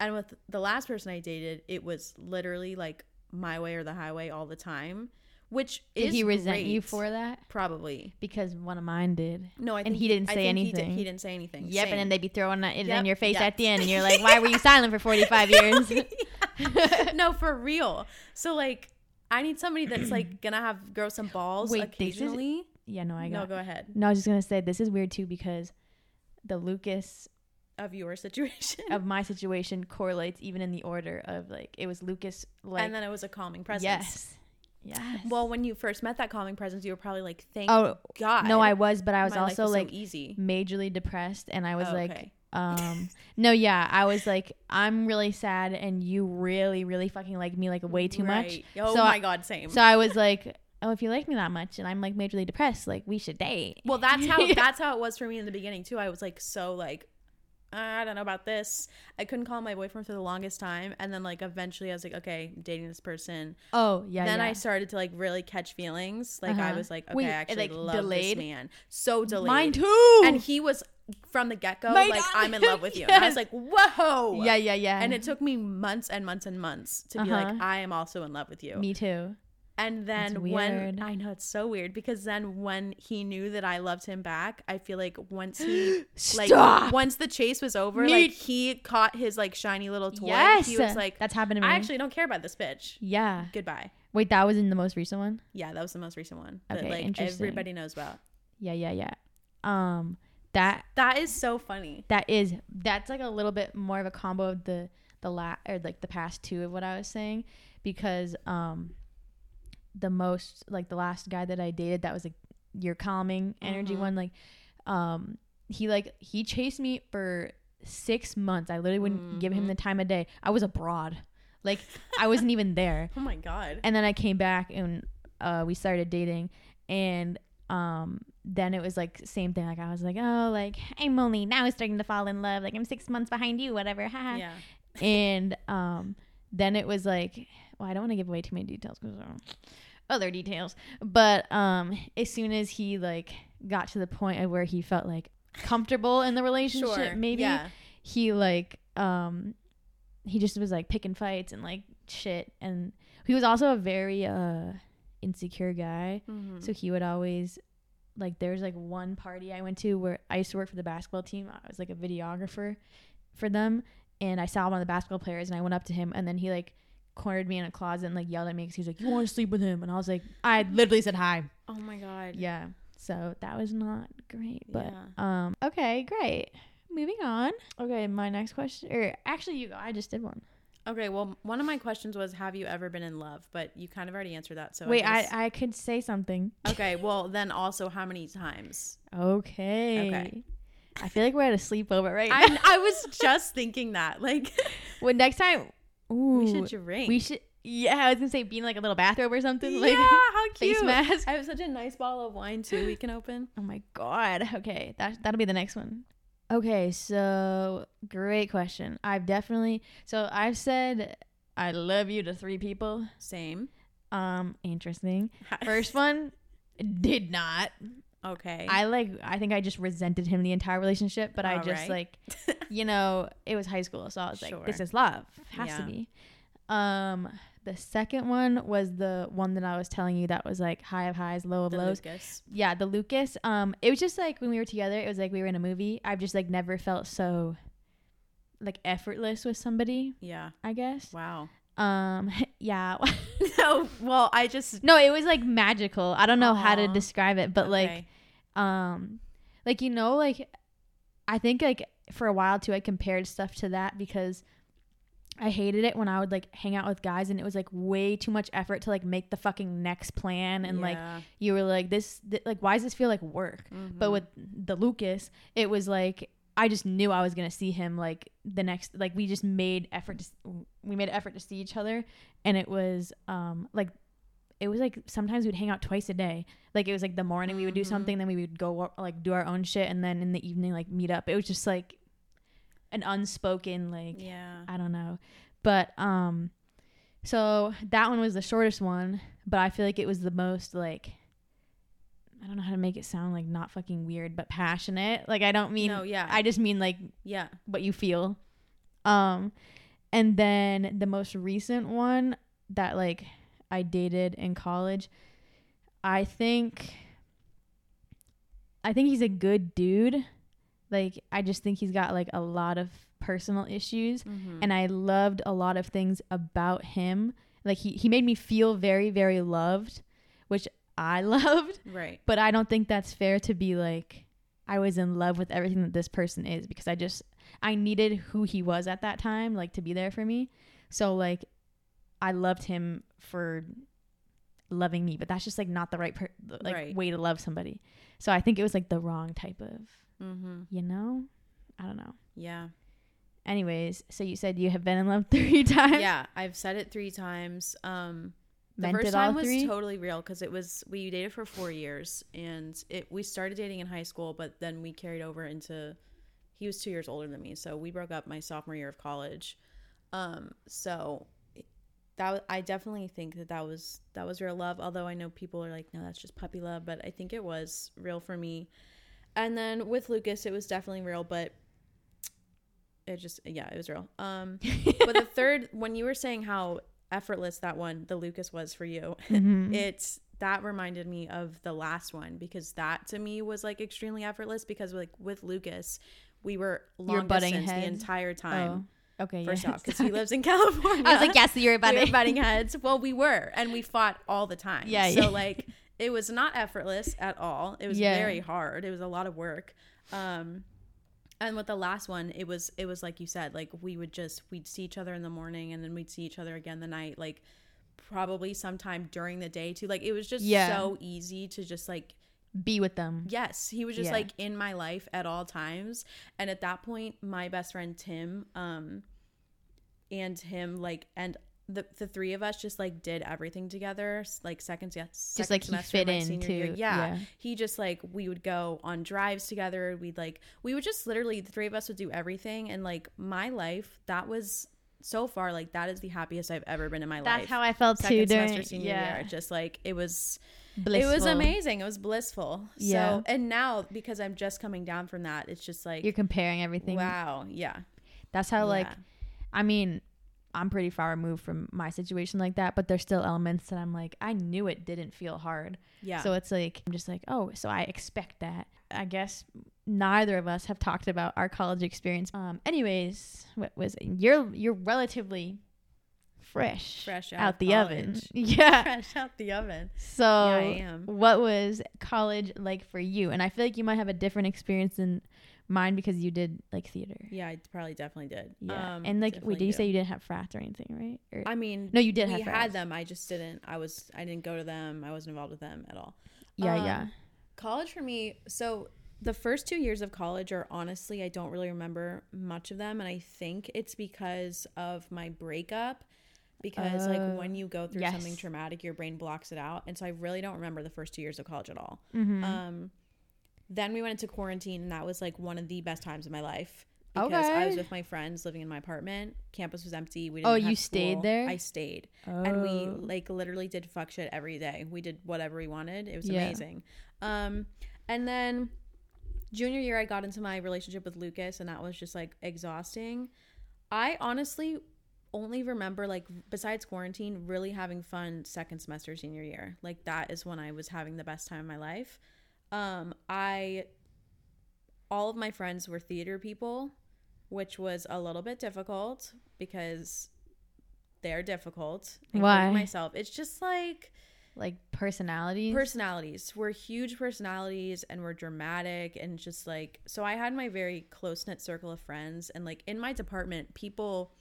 And with the last person I dated, it was literally like my way or the highway all the time, which Did he resent you for that? probably. Because one of mine did. No, I And think he didn't say think he did- anything. He, didn't say anything. Yep, and then they'd be throwing it in your face yep. at the end, and you're like, "Why were you silent for 45 years?" no, for real. So like, I need somebody that's like gonna have grow some balls Wait, this is- occasionally. yeah, no, I got. no, go ahead. No, I was just gonna say this is weird too because the Lucas Of your situation, of my situation correlates even in the order of like it was Lucas like and then it was a calming presence. yes, yes. Well, when you first met that calming presence, you were probably like, "Thank oh God." no, I was, but I was my also so like easy. majorly depressed, and I was Oh, like, okay. Um, no, yeah, I was like, I'm really sad, and you really, really fucking like me like way too much. Oh So my I- God, same. So I was like, oh, if you like me that much, and I'm like majorly depressed, like we should date. well, that's how that's how it was for me in the beginning too. I was like so like. I don't know about this. I couldn't call my boyfriend for the longest time, and then like eventually I was like, okay, I'm dating this person. Oh yeah. then yeah. I started to like really catch feelings. Like I Uh-huh. was like, okay, Wait, I it, actually like, love delayed? this man. So delayed. mine too. And he was from the get go like God. I'm in love with you. And I was like, whoa. yeah, yeah, yeah. And it took me months and months and months to be like, Uh-huh. I am also in love with you. me too. And then when. I know it's so weird because then when he knew that I loved him back, I feel like once he like once the chase was over, Me- like he caught his like shiny little toy. Yes, He was like, that's happened to me. I actually don't care about this bitch. yeah. Goodbye. Wait, that was in the most recent one. Yeah, that was the most recent one that Okay, like interesting. everybody knows about. Yeah, yeah, yeah. Um, that That is so funny. that is that's like a little bit more of a combo of the the la or like the past two of what I was saying because um the most like the last guy that I dated that was like your calming energy Mhm. one like um he like he chased me for six months I literally wouldn't give him the time of day I was abroad like I wasn't even there Oh my god. and then I came back and uh, we started dating, and um, then it was like same thing. Like I was like, oh, like I'm only now starting to fall in love. Like I'm six months behind you, whatever. haha. Yeah. And um, then it was like, well, I don't want to give away too many details because other details. But um, as soon as he like got to the point of where he felt like comfortable in the relationship, Sure. maybe Yeah. he like um he just was like picking fights and like shit and he was also a very uh insecure guy Mhm. so he would always like there's like one party i went to where i used to work for the basketball team i was like a videographer for them and i saw one of the basketball players and i went up to him and then he like cornered me in a closet and like yelled at me because he was like you want to sleep with him and i was like i literally said hi oh my god. yeah so that was not great but Yeah. um okay great moving on okay my next question or actually you go i just did one Okay, well, one of my questions was, have you ever been in love? But you kind of already answered that. So wait I, I, guess- I could say something okay, well, then also, how many times? okay Okay. i feel like we're at a sleepover right now I, I was just thinking that. Like, well next time ooh, we should drink. we should yeah i was gonna say being like a little bathrobe or something yeah, like how face cute. mask I have such a nice bottle of wine too. We can open. oh my god okay that, that'll be the next one okay so great question i've definitely so i've said i love you to three people Same. um interesting first one did not Okay. i like i think i just resented him the entire relationship but i just Alright. like you know it was high school so i was like this is love has to be um the second one was the one that i was telling you that was like high of highs low of the lows Lucas. yeah the lucas um it was just like when we were together it was like we were in a movie i've just like never felt so like effortless with somebody Yeah. i guess Wow. um yeah no, well, I just. no it was like magical i don't know how to describe it but like okay. Um like you know like i think like for a while too i compared stuff to that because i hated it when i would like hang out with guys and it was like way too much effort to like make the fucking next plan and like you were like this th- like why does this feel like work but Mhm. with the lucas it was like i just knew i was gonna see him like the next like we just made effort to s- we made effort to see each other and it was um like it was like sometimes we'd hang out twice a day like it was like the morning we would do Mhm. something then we would go like do our own shit and then in the evening like meet up it was just like an unspoken like yeah. I don't know. But um so that one was the shortest one, but I feel like it was the most like I don't know how to make it sound like not fucking weird, but passionate. Like I don't mean no, yeah, I just mean like yeah. what you feel. Um and then the most recent one that like I dated in college, I think I think he's a good dude. Like I just think he's got like a lot of personal issues Mm-hmm. and I loved a lot of things about him. Like he he made me feel very very loved, which I loved, right. but I don't think that's fair to be like I was in love with everything that this person is because I just I needed who he was at that time like to be there for me. So like I loved him for loving me, but that's just like not the right per- like Right. way to love somebody. So I think it was like the wrong type of, Mm-hmm. you know? I don't know. Yeah. Anyways, so you said you have been in love 3 times. yeah, I've said it three times. Um, the first time was three? totally real because it was we dated for four years and it we started dating in high school, but then we carried over into he was two years older than me, so we broke up my sophomore year of college. Um, so that I definitely think that that was that was real love. Although I know people are like, no, that's just puppy love, but I think it was real for me. And then with Lucas, it was definitely real, but it just yeah, it was real. Um, but the third, when you were saying how effortless that one, the Lucas was for you, Mhm. it's that reminded me of the last one because that to me was like extremely effortless because like with Lucas, we were long distance the entire time. Oh, okay. First yes. off, because he lives in California. I was like, yes, you're we about were it. butting heads. Well, we were, and we fought all the time. Yeah, So yeah. like, it was not effortless at all. It was Yeah. very hard. It was a lot of work. Um, and with the last one, it was it was like you said, like we would just we'd see each other in the morning, and then we'd see each other again the night, like probably sometime during the day too. Like it was just Yeah. so easy to just like Be with them. Yes, he was just Yeah. like in my life at all times. And at that point, my best friend Tim, um, and him like and the the three of us just like did everything together, like second yeah, Just like he fit in too. Yeah. he just like we would go on drives together. We'd like we would just literally the three of us would do everything. And like my life, that was so far like that is the happiest I've ever been in my That's life. That's how I felt Second too semester during senior yeah. year, just like it was Blissful. it was amazing. It was blissful. Yeah. So, and now because I'm just coming down from that, it's just like, You're comparing everything. wow. Yeah. That's how like I mean, I'm pretty far removed from my situation like that, but there's still elements that I'm like, I knew it didn't feel hard. Yeah. So it's like I'm just like, oh, so I expect that. I guess neither of us have talked about our college experience. Um anyways, what was it? You're you're relatively fresh, fresh out, out the oven. Yeah. fresh out the oven. So Yeah, what was college like for you? And I feel like you might have a different experience than mine because you did like theater. Yeah, I probably definitely did. Yeah. Um, and like wait, did you do. say you didn't have frats or anything, right? Or, I mean, no, you did we have frats. had them. I just didn't. I was. I didn't go to them. I wasn't involved with them at all. Yeah, Um, yeah. College for me. So the first two years of college are honestly, I don't really remember much of them, and I think it's because of my breakup. Because Oh, like when you go through yes. something traumatic, your brain blocks it out, and so I really don't remember the first two years of college at all. Mm-hmm. Um, then we went into quarantine, and that was like one of the best times of my life because I was with my friends living in my apartment. Campus was empty. We didn't Oh, you stayed school. there? I stayed, and we Oh. like literally did fuck shit every day. We did whatever we wanted. It was Yeah. amazing. Um, and then junior year, I got into my relationship with Lucas, and that was just like exhausting. I honestly only remember like besides quarantine really having fun second semester senior year like that is when i was having the best time of my life um i all of my friends were theater people which was a little bit difficult because they're difficult Why? myself it's just like like personalities. personalities we're huge personalities and we're dramatic and just like so i had my very close-knit circle of friends and like in my department people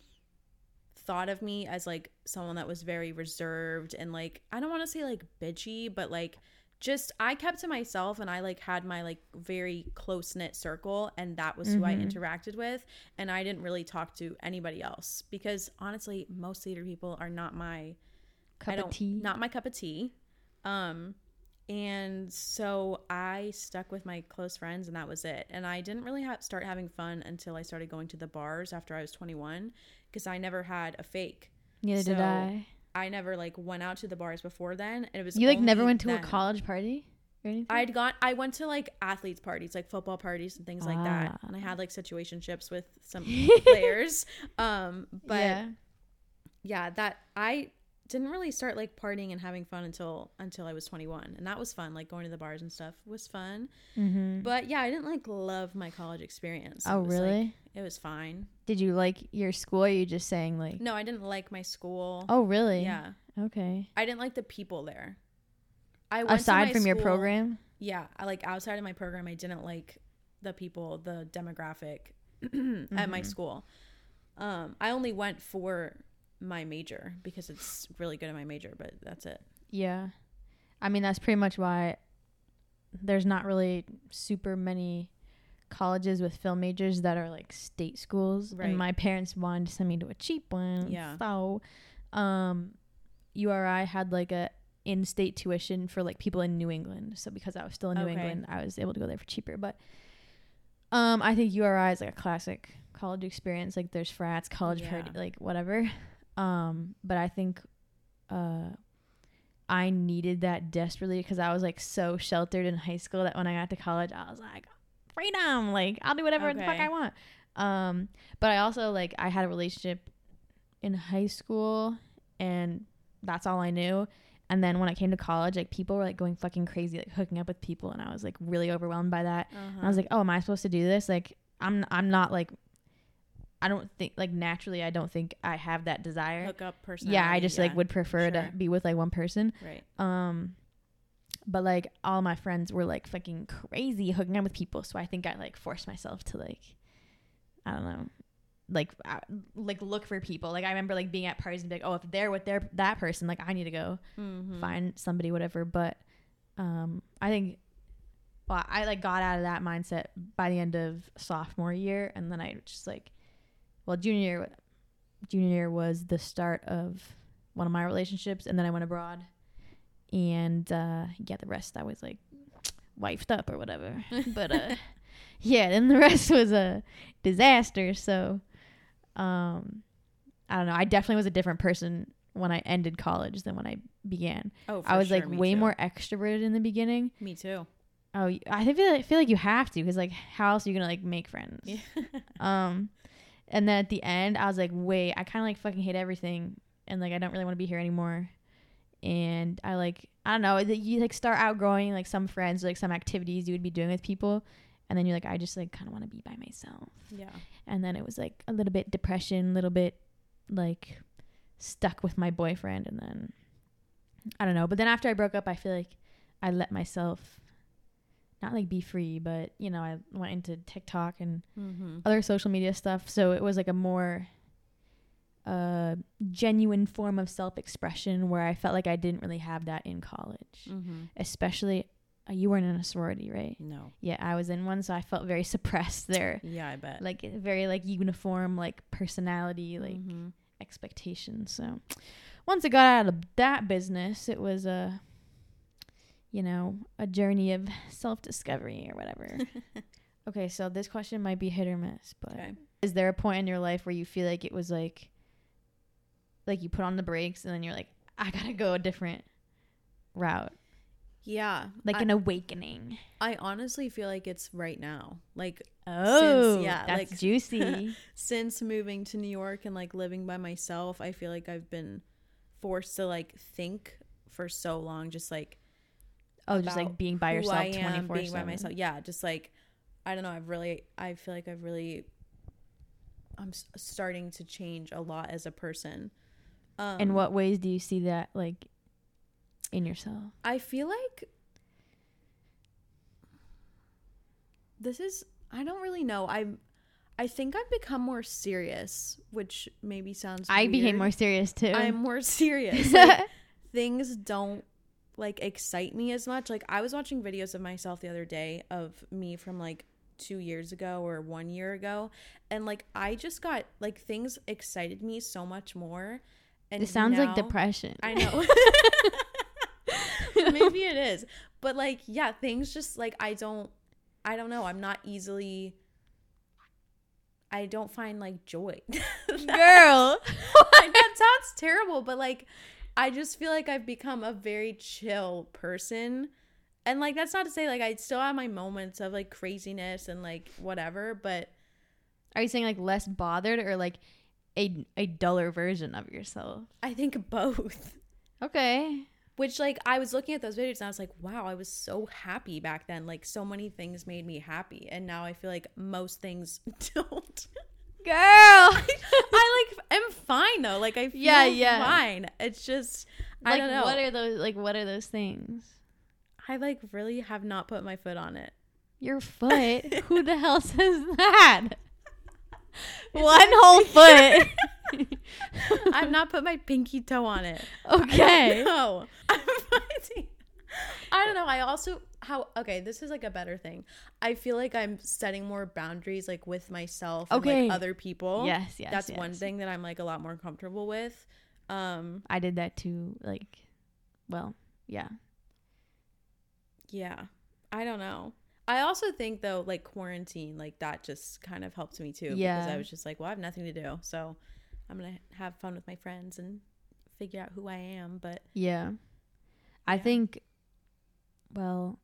thought of me as like someone that was very reserved and like i don't want to say like bitchy but like just i kept to myself and i like had my like very close-knit circle and that was who i Mhm. interacted with and i didn't really talk to anybody else because honestly most theater people are not my cup I of don't, tea. Not my cup of tea. Um, and so I stuck with my close friends, and that was it. And I didn't really ha- start having fun until I started going to the bars after I was 21, because I never had a fake. Neither did I. I never like went out to the bars before then, and it was You like never went to then. a college party? or anything? I'd gone. I went to like athletes parties, like football parties and things like that, Ah. and I had like situationships with some players. Um, but yeah. yeah. that I didn't really start like partying and having fun until until I was 21, and that was fun. Like going to the bars and stuff was fun. Mm-hmm. But yeah, I didn't like love my college experience. Oh, It was, like- really? it was fine. Did you like your school? You just saying like? No, I didn't like my school. Oh, really? yeah, Okay. I didn't like the people there. I Aside from your program. yeah I like outside of my program i didn't like the people the demographic at Mm-hmm. my school um i only went for my major because it's really good at my major but that's it Yeah. I mean, that's pretty much why there's not really super many colleges with film majors that are like state schools. Right. And my parents wanted to send me to a cheap one. Yeah. So, um, URI had like a in-state tuition for like people in New England. So because I was still in New Okay. England, I was able to go there for cheaper. But um, I think URI is like a classic college experience. Like there's frats, college Yeah. party, like whatever. Um, but I think uh I needed that desperately because I was like so sheltered in high school that when I got to college, I was like, freedom, like I'll do whatever the fuck I want. Um, but I also like I had a relationship in high school, and that's all I knew. And then when I came to college, like people were like going fucking crazy, like hooking up with people, and I was like really overwhelmed by that. And I was like, oh, am I supposed to do this? Like, I'm I'm not like, I don't think like naturally, I don't think I have that desire. hook up person Yeah, I just like would prefer sure. to be with like one person. right Um, but like all my friends were like fucking crazy hooking up with people, so I think I like forced myself to like, I don't know, like uh, like look for people. Like I remember like being at parties and be like, oh, if they're with their that person, like I need to go mm-hmm. find somebody, whatever. But um, I think. Well, I like got out of that mindset by the end of sophomore year, and then I just like, well, junior year, junior year was the start of one of my relationships, and then I went abroad, and uh, yeah, the rest I was like wifed up or whatever. but uh, yeah, then the rest was a disaster. So, um, I don't know. I definitely was a different person when I ended college than when I began. oh for I was sure, like me way too. more extroverted in the beginning. me too Oh, I feel like, feel like you have to because like how else are you gonna like make friends? yeah Um, and then at the end, I was like, wait, I kind of like fucking hate everything, and like I don't really want to be here anymore. And I like I don't know, you like start outgrowing like some friends, like some activities you would be doing with people, and then you're like, I just like kind of want to be by myself. yeah And then it was like a little bit depression, a little bit like stuck with my boyfriend, and then I don't know. But then after I broke up, I feel like I let myself not like be free, but you know, I went into TikTok and mm-hmm. other social media stuff. So it was like a more uh, genuine form of self expression where I felt like I didn't really have that in college, Mm-hmm. especially. Uh, you weren't in a sorority, right? no Yeah, I was in one, so I felt very suppressed there. yeah i bet Like very like uniform, like personality, like Mhm. expectations. So once I got out of that business, it was a, you know, a journey of self discovery or whatever. okay, so this question might be hit or miss, but okay is there a point in your life where you feel like it was like, like you put on the brakes and then you're like, I gotta go a different route, yeah like I, an awakening? I honestly feel like it's right now like Oh, yeah, that's like- juicy. since moving to New York and like living by myself, I feel like I've been forced to like think for so long, just like Oh, just like being by yourself twenty four being by myself. Yeah, just like I don't know. I've really, I feel like I've really, I'm s- starting to change a lot as a person. Um, In what ways do you see that, like, in yourself? I feel like this is I don't really know. I'm I think I've become more serious, which maybe sounds I became more serious too. I'm more serious. Like, things don't like excite me as much. Like I was watching videos of myself the other day of me from like 2 years ago or 1 year ago and like I just got like things excited me so much more and it sounds like depression. I know. Maybe it is. But like yeah, things just like I don't I don't know. I'm not easily I don't find like joy. Girl. that sounds terrible, but like I just feel like I've become a very chill person and like that's not to say like I still have my moments of like craziness and like whatever, but Are you saying like less bothered or like a a duller version of yourself? I think both. Okay. Which like I was looking at those videos and I was like, wow, I was so happy back then. Like so many things made me happy, and now I feel like most things don't. Girl. I like am fine though. Like I feel Yeah, yeah. fine. It's just I like don't know. what are those like what are those things? I like really have not put my foot on it. Your foot? Who the hell says that? One whole foot. I've not put my pinky toe on it. okay. No. I'm finding- I don't know. I also how okay, this is like a better thing. I feel like I'm setting more boundaries like with myself and Okay. like other people. Yes, yes. That's one thing that I'm like a lot more comfortable with. Um I did that too. Like, well, yeah. yeah. I don't know. I also think though like quarantine like that just kind of helped me too yeah. because I was just like, well, I have nothing to do. So I'm going to have fun with my friends and figure out who I am, but Yeah. I think, well,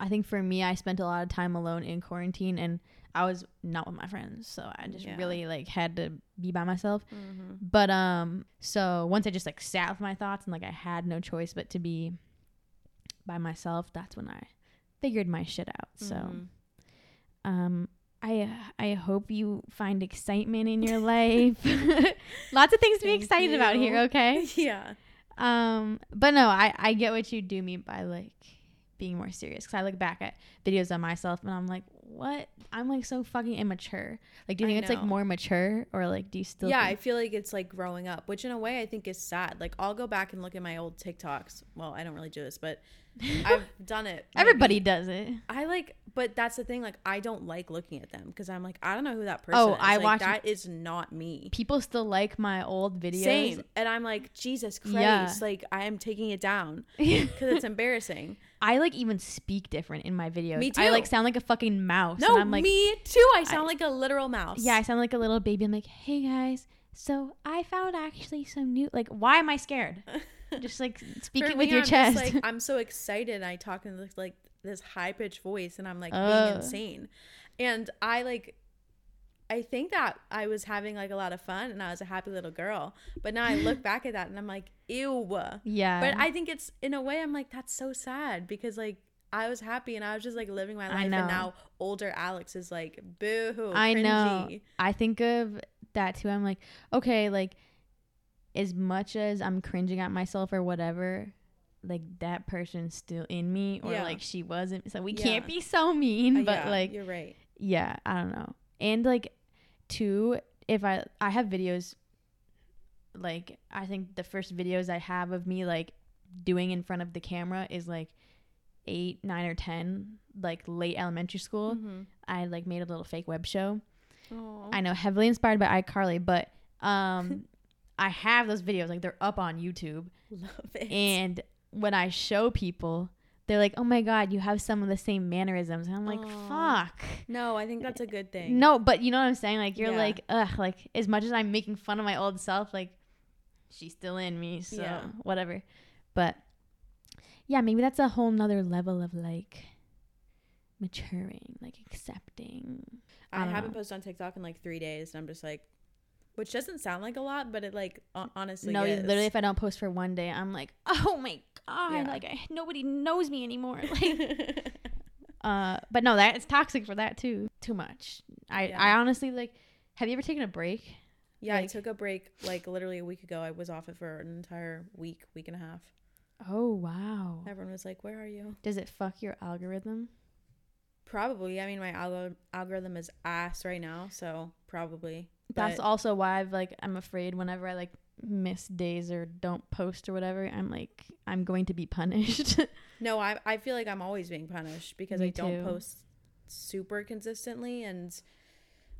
I think for me, I spent a lot of time alone in quarantine and I was not with my friends. So I just Yeah. really like had to be by myself. mm-hmm. But, um, so once I just like sat with my thoughts and like I had no choice but to be by myself, that's when I figured my shit out. So, Mm-hmm. um, I I hope you find excitement in your life. Lots of things to be excited about here, okay? yeah. Um, but no, I I get what you do mean by like being more serious. Cause I look back at videos of myself and I'm like, what? I'm like so fucking immature. Like, do you think it's like more mature or like do you still? yeah, I feel like it's like growing up, which in a way I think is sad. Like I'll go back and look at my old TikToks. Well, I don't really do this, but I've done it. maybe. everybody does it. I like, but that's the thing. Like I don't like looking at them because I'm like, I don't know who that oh, person Oh, is. I like, watch- that is not me. People still like my old videos. Same, and I'm like, Jesus Christ! Yeah. Like I am taking it down because it's embarrassing. I like even speak different in my videos. Me too. I like sound like a fucking mouse. No, and I'm like, me too. I sound like a literal mouse. yeah, I sound like a little baby. I'm like, hey guys, so I found actually some new. Like, why am I scared? Just like speak For it with me, your I'm chest. Just, like I'm so excited. I talk in this like this high pitched voice, and I'm like being insane. And I like, I think that I was having like a lot of fun, and I was a happy little girl. But now I look back at that, and I'm like, ew. yeah, But I think it's in a way, I'm like that's so sad because like. I was happy and I was just like living my I life, know. and now older Alex is like, boo hoo. I know. I think of that too. I'm like, okay, like as much as I'm cringing at myself or whatever, like that person's still in me, or Yeah. like she wasn't. So we Yeah. can't be so mean. Uh, but yeah, like, you're right. yeah, I don't know. And like, two, if I I have videos, like I think the first videos I have of me like doing in front of the camera is like eight, nine, or ten, like late elementary school. Mhm. I like made a little fake web show. Aw. I know heavily inspired by iCarly, but um I have those videos like they're up on YouTube love it. and when I show people they're like, "Oh my god, you have some of the same mannerisms." And I'm like, Aw. "Fuck." no, I think that's a good thing. No, but you know what I'm saying? Like you're Yeah. like, "Ugh, like as much as I'm making fun of my old self, like she's still in me, so Yeah. whatever." But yeah, maybe that's a whole nother level of like maturing, like accepting. I I, haven't know. posted on TikTok in like three days, and I'm just like, which doesn't sound like a lot, but it like honestly no, is. literally, if I don't post for one day, I'm like, oh my god, Yeah. like I, nobody knows me anymore. Like, uh, but no, that it's toxic for that too. Too much. I, Yeah. I honestly like. Have you ever taken a break? yeah, I took a break like literally a week ago. I was off it for an entire week, week and a half. Oh wow. Everyone was like, "Where are you?" Does it fuck your algorithm? Probably. I mean, my algo- algorithm is ass right now, so probably. That's But- also why I've like I'm afraid whenever I like miss days or don't post or whatever, I'm like I'm going to be punished. No, I I feel like I'm always being punished because Me I don't too. post super consistently, and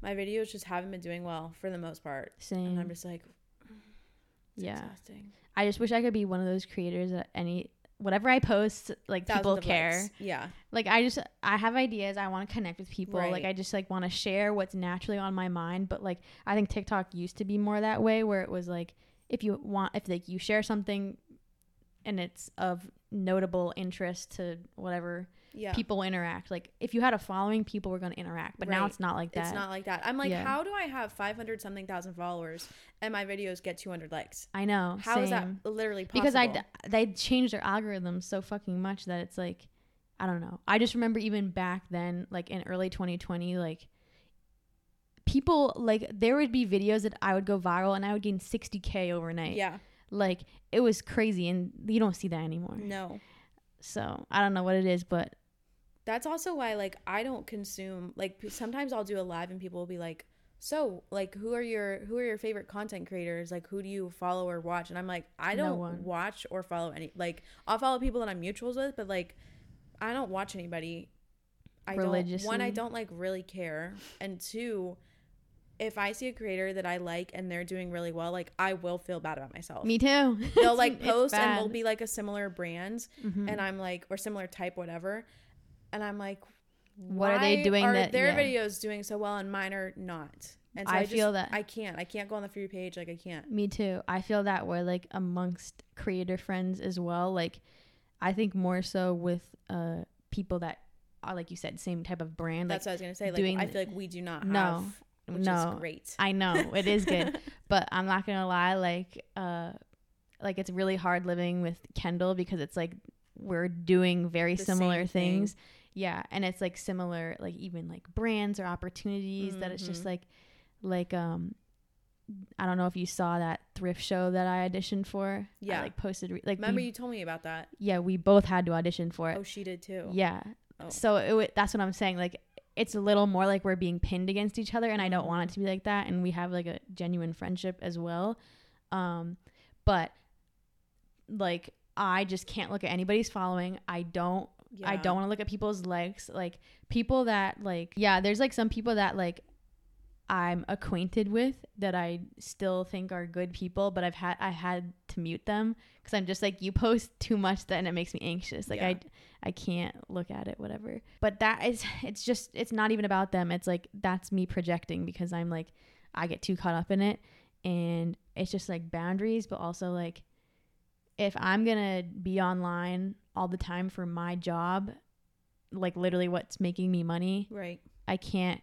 my videos just haven't been doing well for the most part. And I'm just like, Yeah. exhausting. I just wish I could be one of those creators that any whatever I post, like people Thousands of care. likes. Yeah. Like I just I have ideas. I want to connect with people. Like I just like want to share what's naturally on my mind. But like I think TikTok used to be more that way, where it was like if you want if like you share something and it's of notable interest to whatever yeah. people interact. Like if you had a following, people were going to interact, but now it's not like that. It's not like that. I'm like, Yeah. how do I have 500 something thousand followers and my videos get 200 likes? I know. How is same. that literally possible? because I they changed their algorithms so fucking much that it's like I don't know. I just remember even back then, like in early 2020, like people like there would be videos that I would go viral and I would gain 60k overnight. yeah, Like it was crazy, and you don't see that anymore. no. So I don't know what it is, but That's also why like I don't consume like sometimes I'll do a live and people will be like, "So, like who are your who are your favorite content creators? Like who do you follow or watch?" And I'm like, "I don't one. watch or follow any like I'll follow people that I'm mutuals with, but like I don't watch anybody. I don't one I don't like really care, and two if I see a creator that I like and they're doing really well, like I will feel bad about myself. me too. They'll like post and we'll be like a similar brand Mhm. and I'm like, or similar type, whatever. And I'm like, What are they why doing Are that- their yeah. videos doing so well and mine are not? And so I I, just, feel that. I can't. I can't go on the free page. Like I can't. Me too. I feel that way, like amongst creator friends as well. Like, I think more so with uh people that are, like you said, same type of brand. Like, That's what I was gonna say. Like doing I feel like we do not have, No. Which no, is great. I know it is good, but I'm not gonna lie. Like, uh, like it's really hard living with Kendall because it's like we're doing very The similar same thing. things. Yeah, and it's like similar, like even like brands or opportunities that it's just Mhm. like, like um, I don't know if you saw that thrift show that I auditioned for. I, Yeah. like posted re- like Remember we, you told me about that? yeah we both had to audition for it. Oh, she did too. Yeah. Oh. So it, wa- that's what I'm saying. Like it's a little more like we're being pinned against each other, and I don't want it to be like that. And we have like a genuine friendship as well. Um, but like I just can't look at anybody's following. I don't. yeah. I don't want to look at people's likes. Like people that like yeah, there's like some people that like I'm acquainted with that I still think are good people, but I've had I had to mute them because I'm just like you post too much then it makes me anxious. Like Yeah. I I can't look at it whatever. But that is it's just it's not even about them. It's like that's me projecting because I'm like I get too caught up in it and it's just like boundaries but also like if I'm going to be online all the time for my job, like literally what's making me money, Right. I can't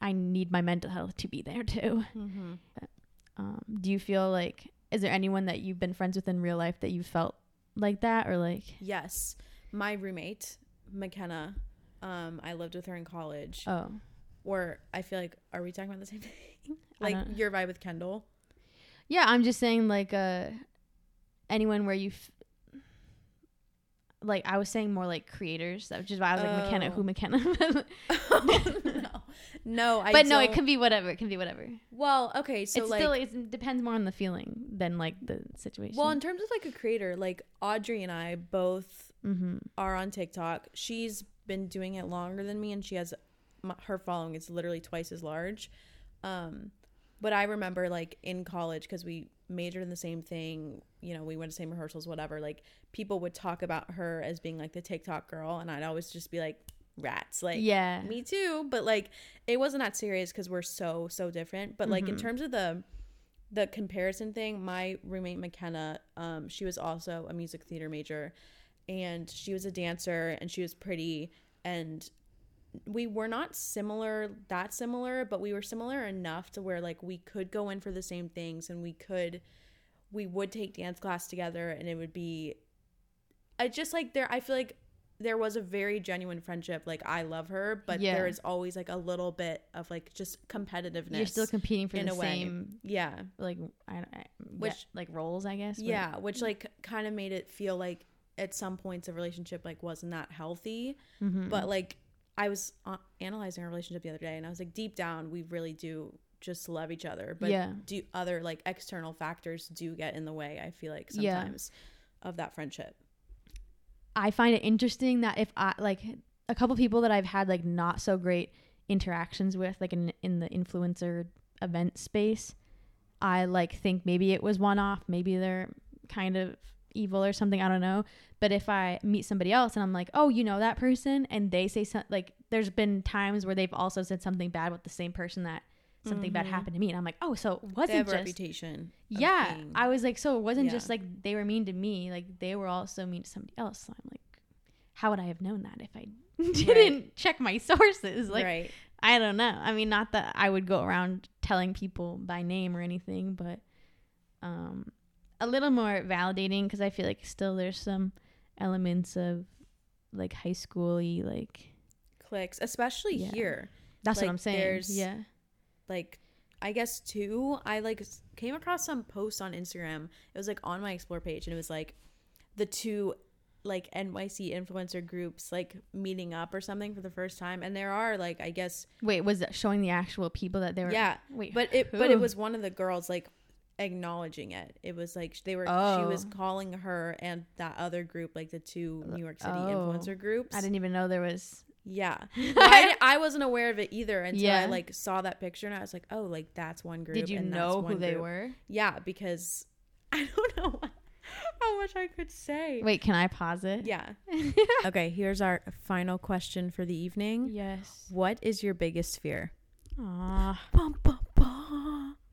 I need my mental health to be there too. Mm-hmm. Um, do you feel like is there anyone that you've been friends with in real life that you felt like that or like Yes, my roommate McKenna. Um, I lived with her in college. oh Or I feel like, are we talking about the same thing? Like your vibe with Kendall. yeah i'm just saying like uh anyone where you f- like i was saying more like creators which is why i was like mckenna Oh. who mckenna no, no, I. but no it can be whatever it can be whatever Well, okay, so it's like, still it depends more on the feeling than like the situation well, in terms of like a creator, like Audrey and I both mm-hmm. are on TikTok. She's been doing it longer than me, and she has m- her following is literally twice as large. Um, but I remember like in college because we majored in the same thing. You know, we went to same rehearsals, whatever. Like people would talk about her as being like the TikTok girl, and I'd always just be like, rats, like yeah me too but like it wasn't that serious because we're so so different but like in Mhm. terms of the the comparison thing my roommate mckenna um she was also a music theater major and she was a dancer and she was pretty and we were not similar that similar but we were similar enough to where like we could go in for the same things and we could we would take dance class together and it would be i just like there i feel like there was a very genuine friendship like i love her but Yeah. there is always like a little bit of like just competitiveness you're still competing for in the a way. same yeah like I, I Which- which like roles i guess yeah which like kind of made it feel like at some points a relationship like wasn't that healthy Mhm. but like i was uh, analyzing our relationship the other day and i was like deep down we really do just love each other but Yeah. do other like external factors do get in the way i feel like Yeah. sometimes of that friendship I find it interesting that if I like a couple people that I've had like not so great interactions with, like in in the influencer event space, I like think maybe it was one off, maybe they're kind of evil or something, I don't know. But if I meet somebody else and I'm like, oh, you know that person, and they say something like, there's been times where they've also said something bad with the same person that something bad Mhm. happened to me, and I'm like, oh, so it wasn't just reputation. yeah. I was like, so it wasn't Yeah. just like they were mean to me, like they were also mean to somebody else. So I'm like, how would I have known that if I didn't check my sources? Like right. I don't know. I mean, not that I would go around telling people by name or anything, but um, a little more validating because I feel like still there's some elements of like high schooly, like Cliques, especially Yeah. here. that's Like, what I'm saying. there's- Yeah. like I guess too, I like came across some posts on Instagram. It was like on my explore page and it was like the two like NYC influencer groups like meeting up or something for the first time and there are like I guess Wait, was it showing the actual people that they were? yeah, Wait, but it but it was one of the girls like acknowledging it. It was like they were she was Oh. calling her and that other group like the two uh, New York City Oh. influencer groups. I didn't even know there was. Yeah. Well, I, I wasn't aware of it either until I like saw that picture and I was like, oh, like that's one group. Did you and that's know who they group. were? Yeah, because I don't know how much I could say. Wait, can I pause it? Yeah. okay, here's our final question for the evening. yes. What is your biggest fear? Aw. Bum, bum, bum.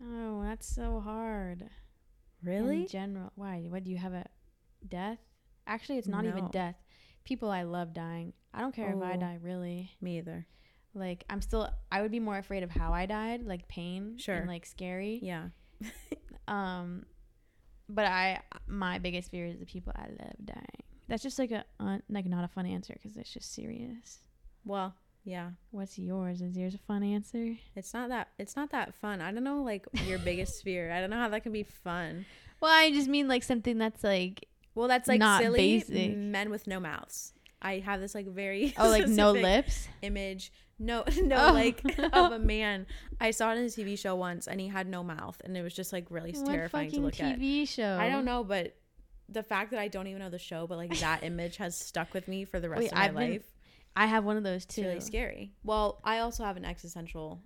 Oh, that's so hard. Really? In general, why? What do you have a death? Actually, it's not even death. People I love dying. I don't care if I Oh. die. Really, Me either. like I'm still. I would be more afraid of how I died, like pain, Sure. and like scary. Yeah. Um, but I, my biggest fear is the people I love dying. That's just like a un, like not a fun answer because it's just serious. Well, yeah. What's yours? Is yours a fun answer? It's not that it's not that fun. I don't know like your biggest fear. I don't know how that can be fun. Well, I just mean like something that's like Well, that's like Not silly basic. men with no mouths. I have this like very oh, like no lips. image. No, no, Oh. like of a man. I saw it in a TV show once, and he had no mouth, and it was just like really What terrifying to look at. TV show? I don't know, but the fact that I don't even know the show, but like that image has stuck with me for the rest Wait, of my I've life. I have one of those too. It's really scary. Well, I also have an existential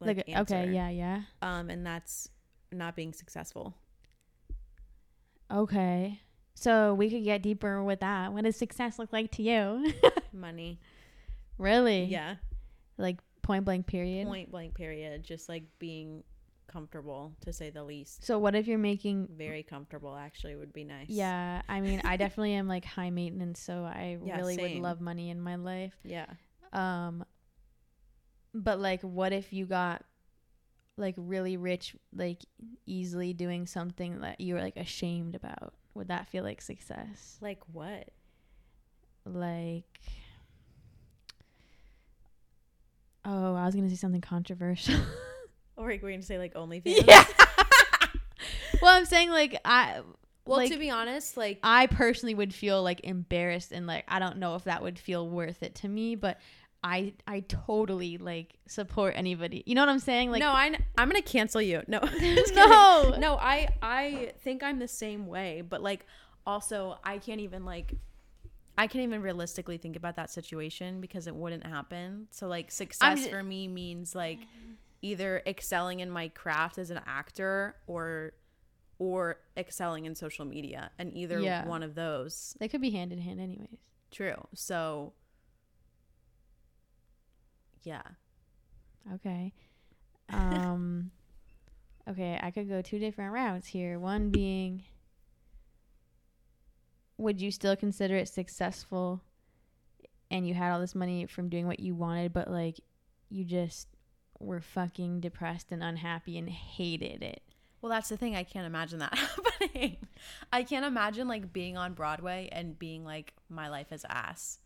like, Like, answer, okay, yeah, yeah. um, and that's not being successful. Okay. So we could get deeper with that. What does success look like to you? Money, really? yeah, Like point blank period. point blank. Period. Just like being comfortable, to say the least. So what if you're making Very comfortable, actually, would be nice. Yeah, I mean, I definitely am like high maintenance, so I Yeah, really same. would love money in my life. yeah. Um but like what if you got like really rich like easily doing something that you were like ashamed about? Would that feel like success? Like what? Like Oh, I was going to say something controversial. Oh, or like we're gonna say like OnlyFans. yeah. well, I'm saying like I Well, like, to be honest, like I personally would feel like embarrassed and like I don't know if that would feel worth it to me, but I I totally like support anybody. You know what I'm saying? Like no, I I'm gonna cancel you. No. No. no. I I think I'm the same way, but like also I can't even like I can't even realistically think about that situation because it wouldn't happen. So like success ju- for me means like either excelling in my craft as an actor or or excelling in social media, and either Yeah. one of those. they could be hand in hand anyways. True. So yeah. Okay. Um Okay, I could go two different routes here. One being would you still consider it successful and you had all this money from doing what you wanted but like you just were fucking depressed and unhappy and hated it. Well, that's the thing. I can't imagine that happening. I can't imagine like being on Broadway and being like, my life is ass.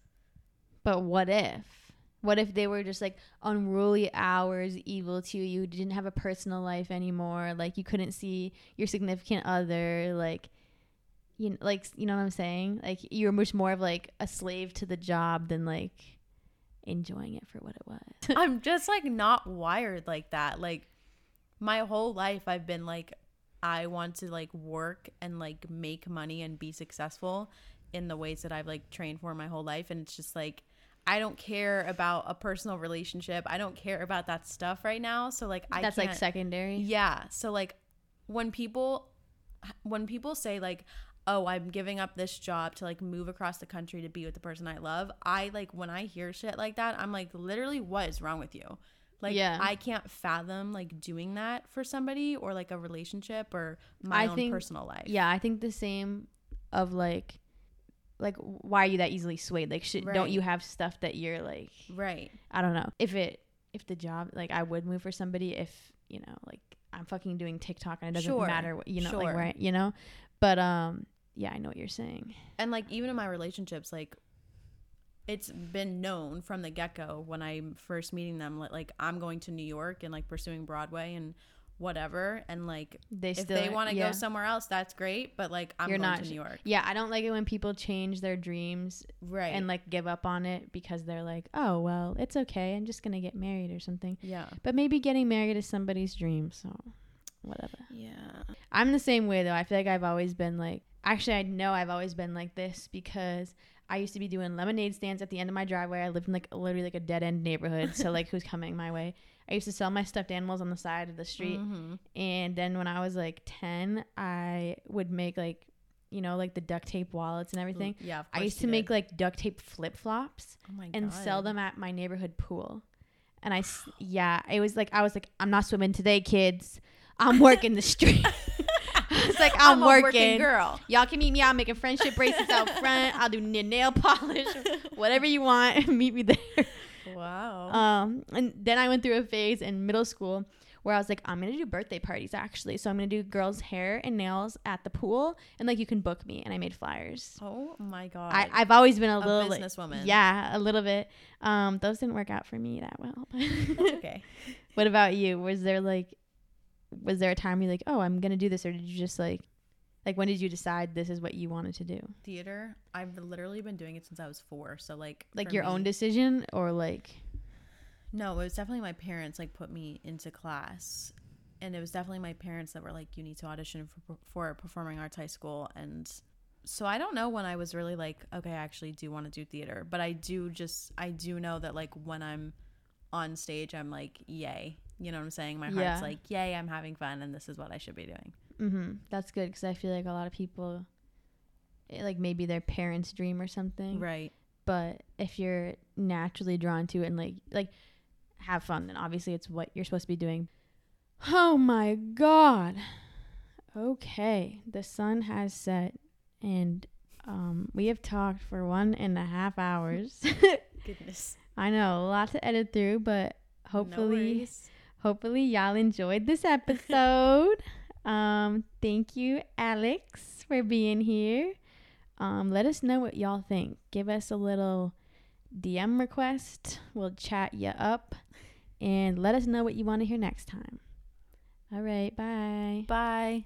But what if? What if they were just like unruly hours, evil to you, you didn't have a personal life anymore, like you couldn't see your significant other, like you know, like you know what I'm saying? Like you were much more of like a slave to the job than like enjoying it for what it was. I'm just like not wired like that. Like my whole life, I've been like, I want to like work and like make money and be successful in the ways that I've like trained for my whole life. And it's just like, I don't care about a personal relationship. I don't care about that stuff right now. So like, I That's like secondary. Yeah. So like when people when people say like, "Oh, I'm giving up this job to like move across the country to be with the person I love." I like when I hear shit like that, I'm like, "Literally what is wrong with you?" Like Yeah. I can't fathom like doing that for somebody or like a relationship or my I own think- personal life. Yeah, I think the same of like like why are you that easily swayed? Like should, don't you have stuff that you're like Right. I don't know. If it if the job like I would move for somebody if, you know, like I'm fucking doing TikTok and it doesn't Sure. matter what you know, like right, you know? But um yeah, I know what you're saying. And like even in my relationships, like it's been known from the get go when I'm first meeting them, li- like I'm going to New York and like pursuing Broadway and whatever. And like They if still they want to yeah. go somewhere else, that's great. But like I'm You're going not- to New York. Yeah, I don't like it when people change their dreams Right. and like give up on it because they're like, "Oh, well, it's okay. I'm just going to get married or something." yeah. But maybe getting married is somebody's dream, so whatever. Yeah. I'm the same way though. I feel like I've always been like actually I know I've always been like this because I used to be doing lemonade stands at the end of my driveway. I lived in like literally like a dead end neighborhood, so like who's coming my way. I used to sell my stuffed animals on the side of the street. Mhm. And then when I was like 10, I would make like you know, like the duct tape wallets and everything. Yeah. of I used to make like duct tape flip flops oh and sell them at my neighborhood pool. And I, yeah, it was like, I was like, I'm not swimming today, kids. I'm working the street. I was like, I'm, a working. girl. Y'all can meet me I'm making friendship bracelets out front. I'll do nail polish, whatever you want. meet me there. Wow. Um, and then I went through a phase in middle school where I was like, I'm gonna do birthday parties actually. So I'm gonna do girls' hair and nails at the pool, and like you can book me. And I made flyers. oh my god. I, I've always been a a little like, businesswoman. yeah, a little bit. Um, those didn't work out for me that well. That's okay. what about you? Was there like, was there a time you're like, oh, I'm gonna do this, or did you just like, like when did you decide this is what you wanted to do? Theater. I've literally been doing it since I was four. So like Like your own decision, or like, No, it was definitely my parents like put me into class, and it was definitely my parents that were like, "You need to audition for for performing arts high school." And so I don't know when I was really like, "Okay, I actually do want to do theater," but I do just I do know that like when I'm on stage, I'm like, "Yay!" You know what I'm saying? My heart's Yeah. like, "Yay! I'm having fun, and this is what I should be doing." mm-hmm, that's good because I feel like a lot of people, eh, like maybe their parents' dream or something, Right. but if you're naturally drawn to it and like like have fun then obviously it's what you're supposed to be doing oh my god okay the sun has set and um we have talked for one and a half hours Goodness. i know a lot to edit through but hopefully hopefully y'all enjoyed this episode. Um thank you alex for being here. Um let us know what y'all think. Give us a little dm request. We'll chat you up. And let us know what you want to hear next time. All right bye. Bye.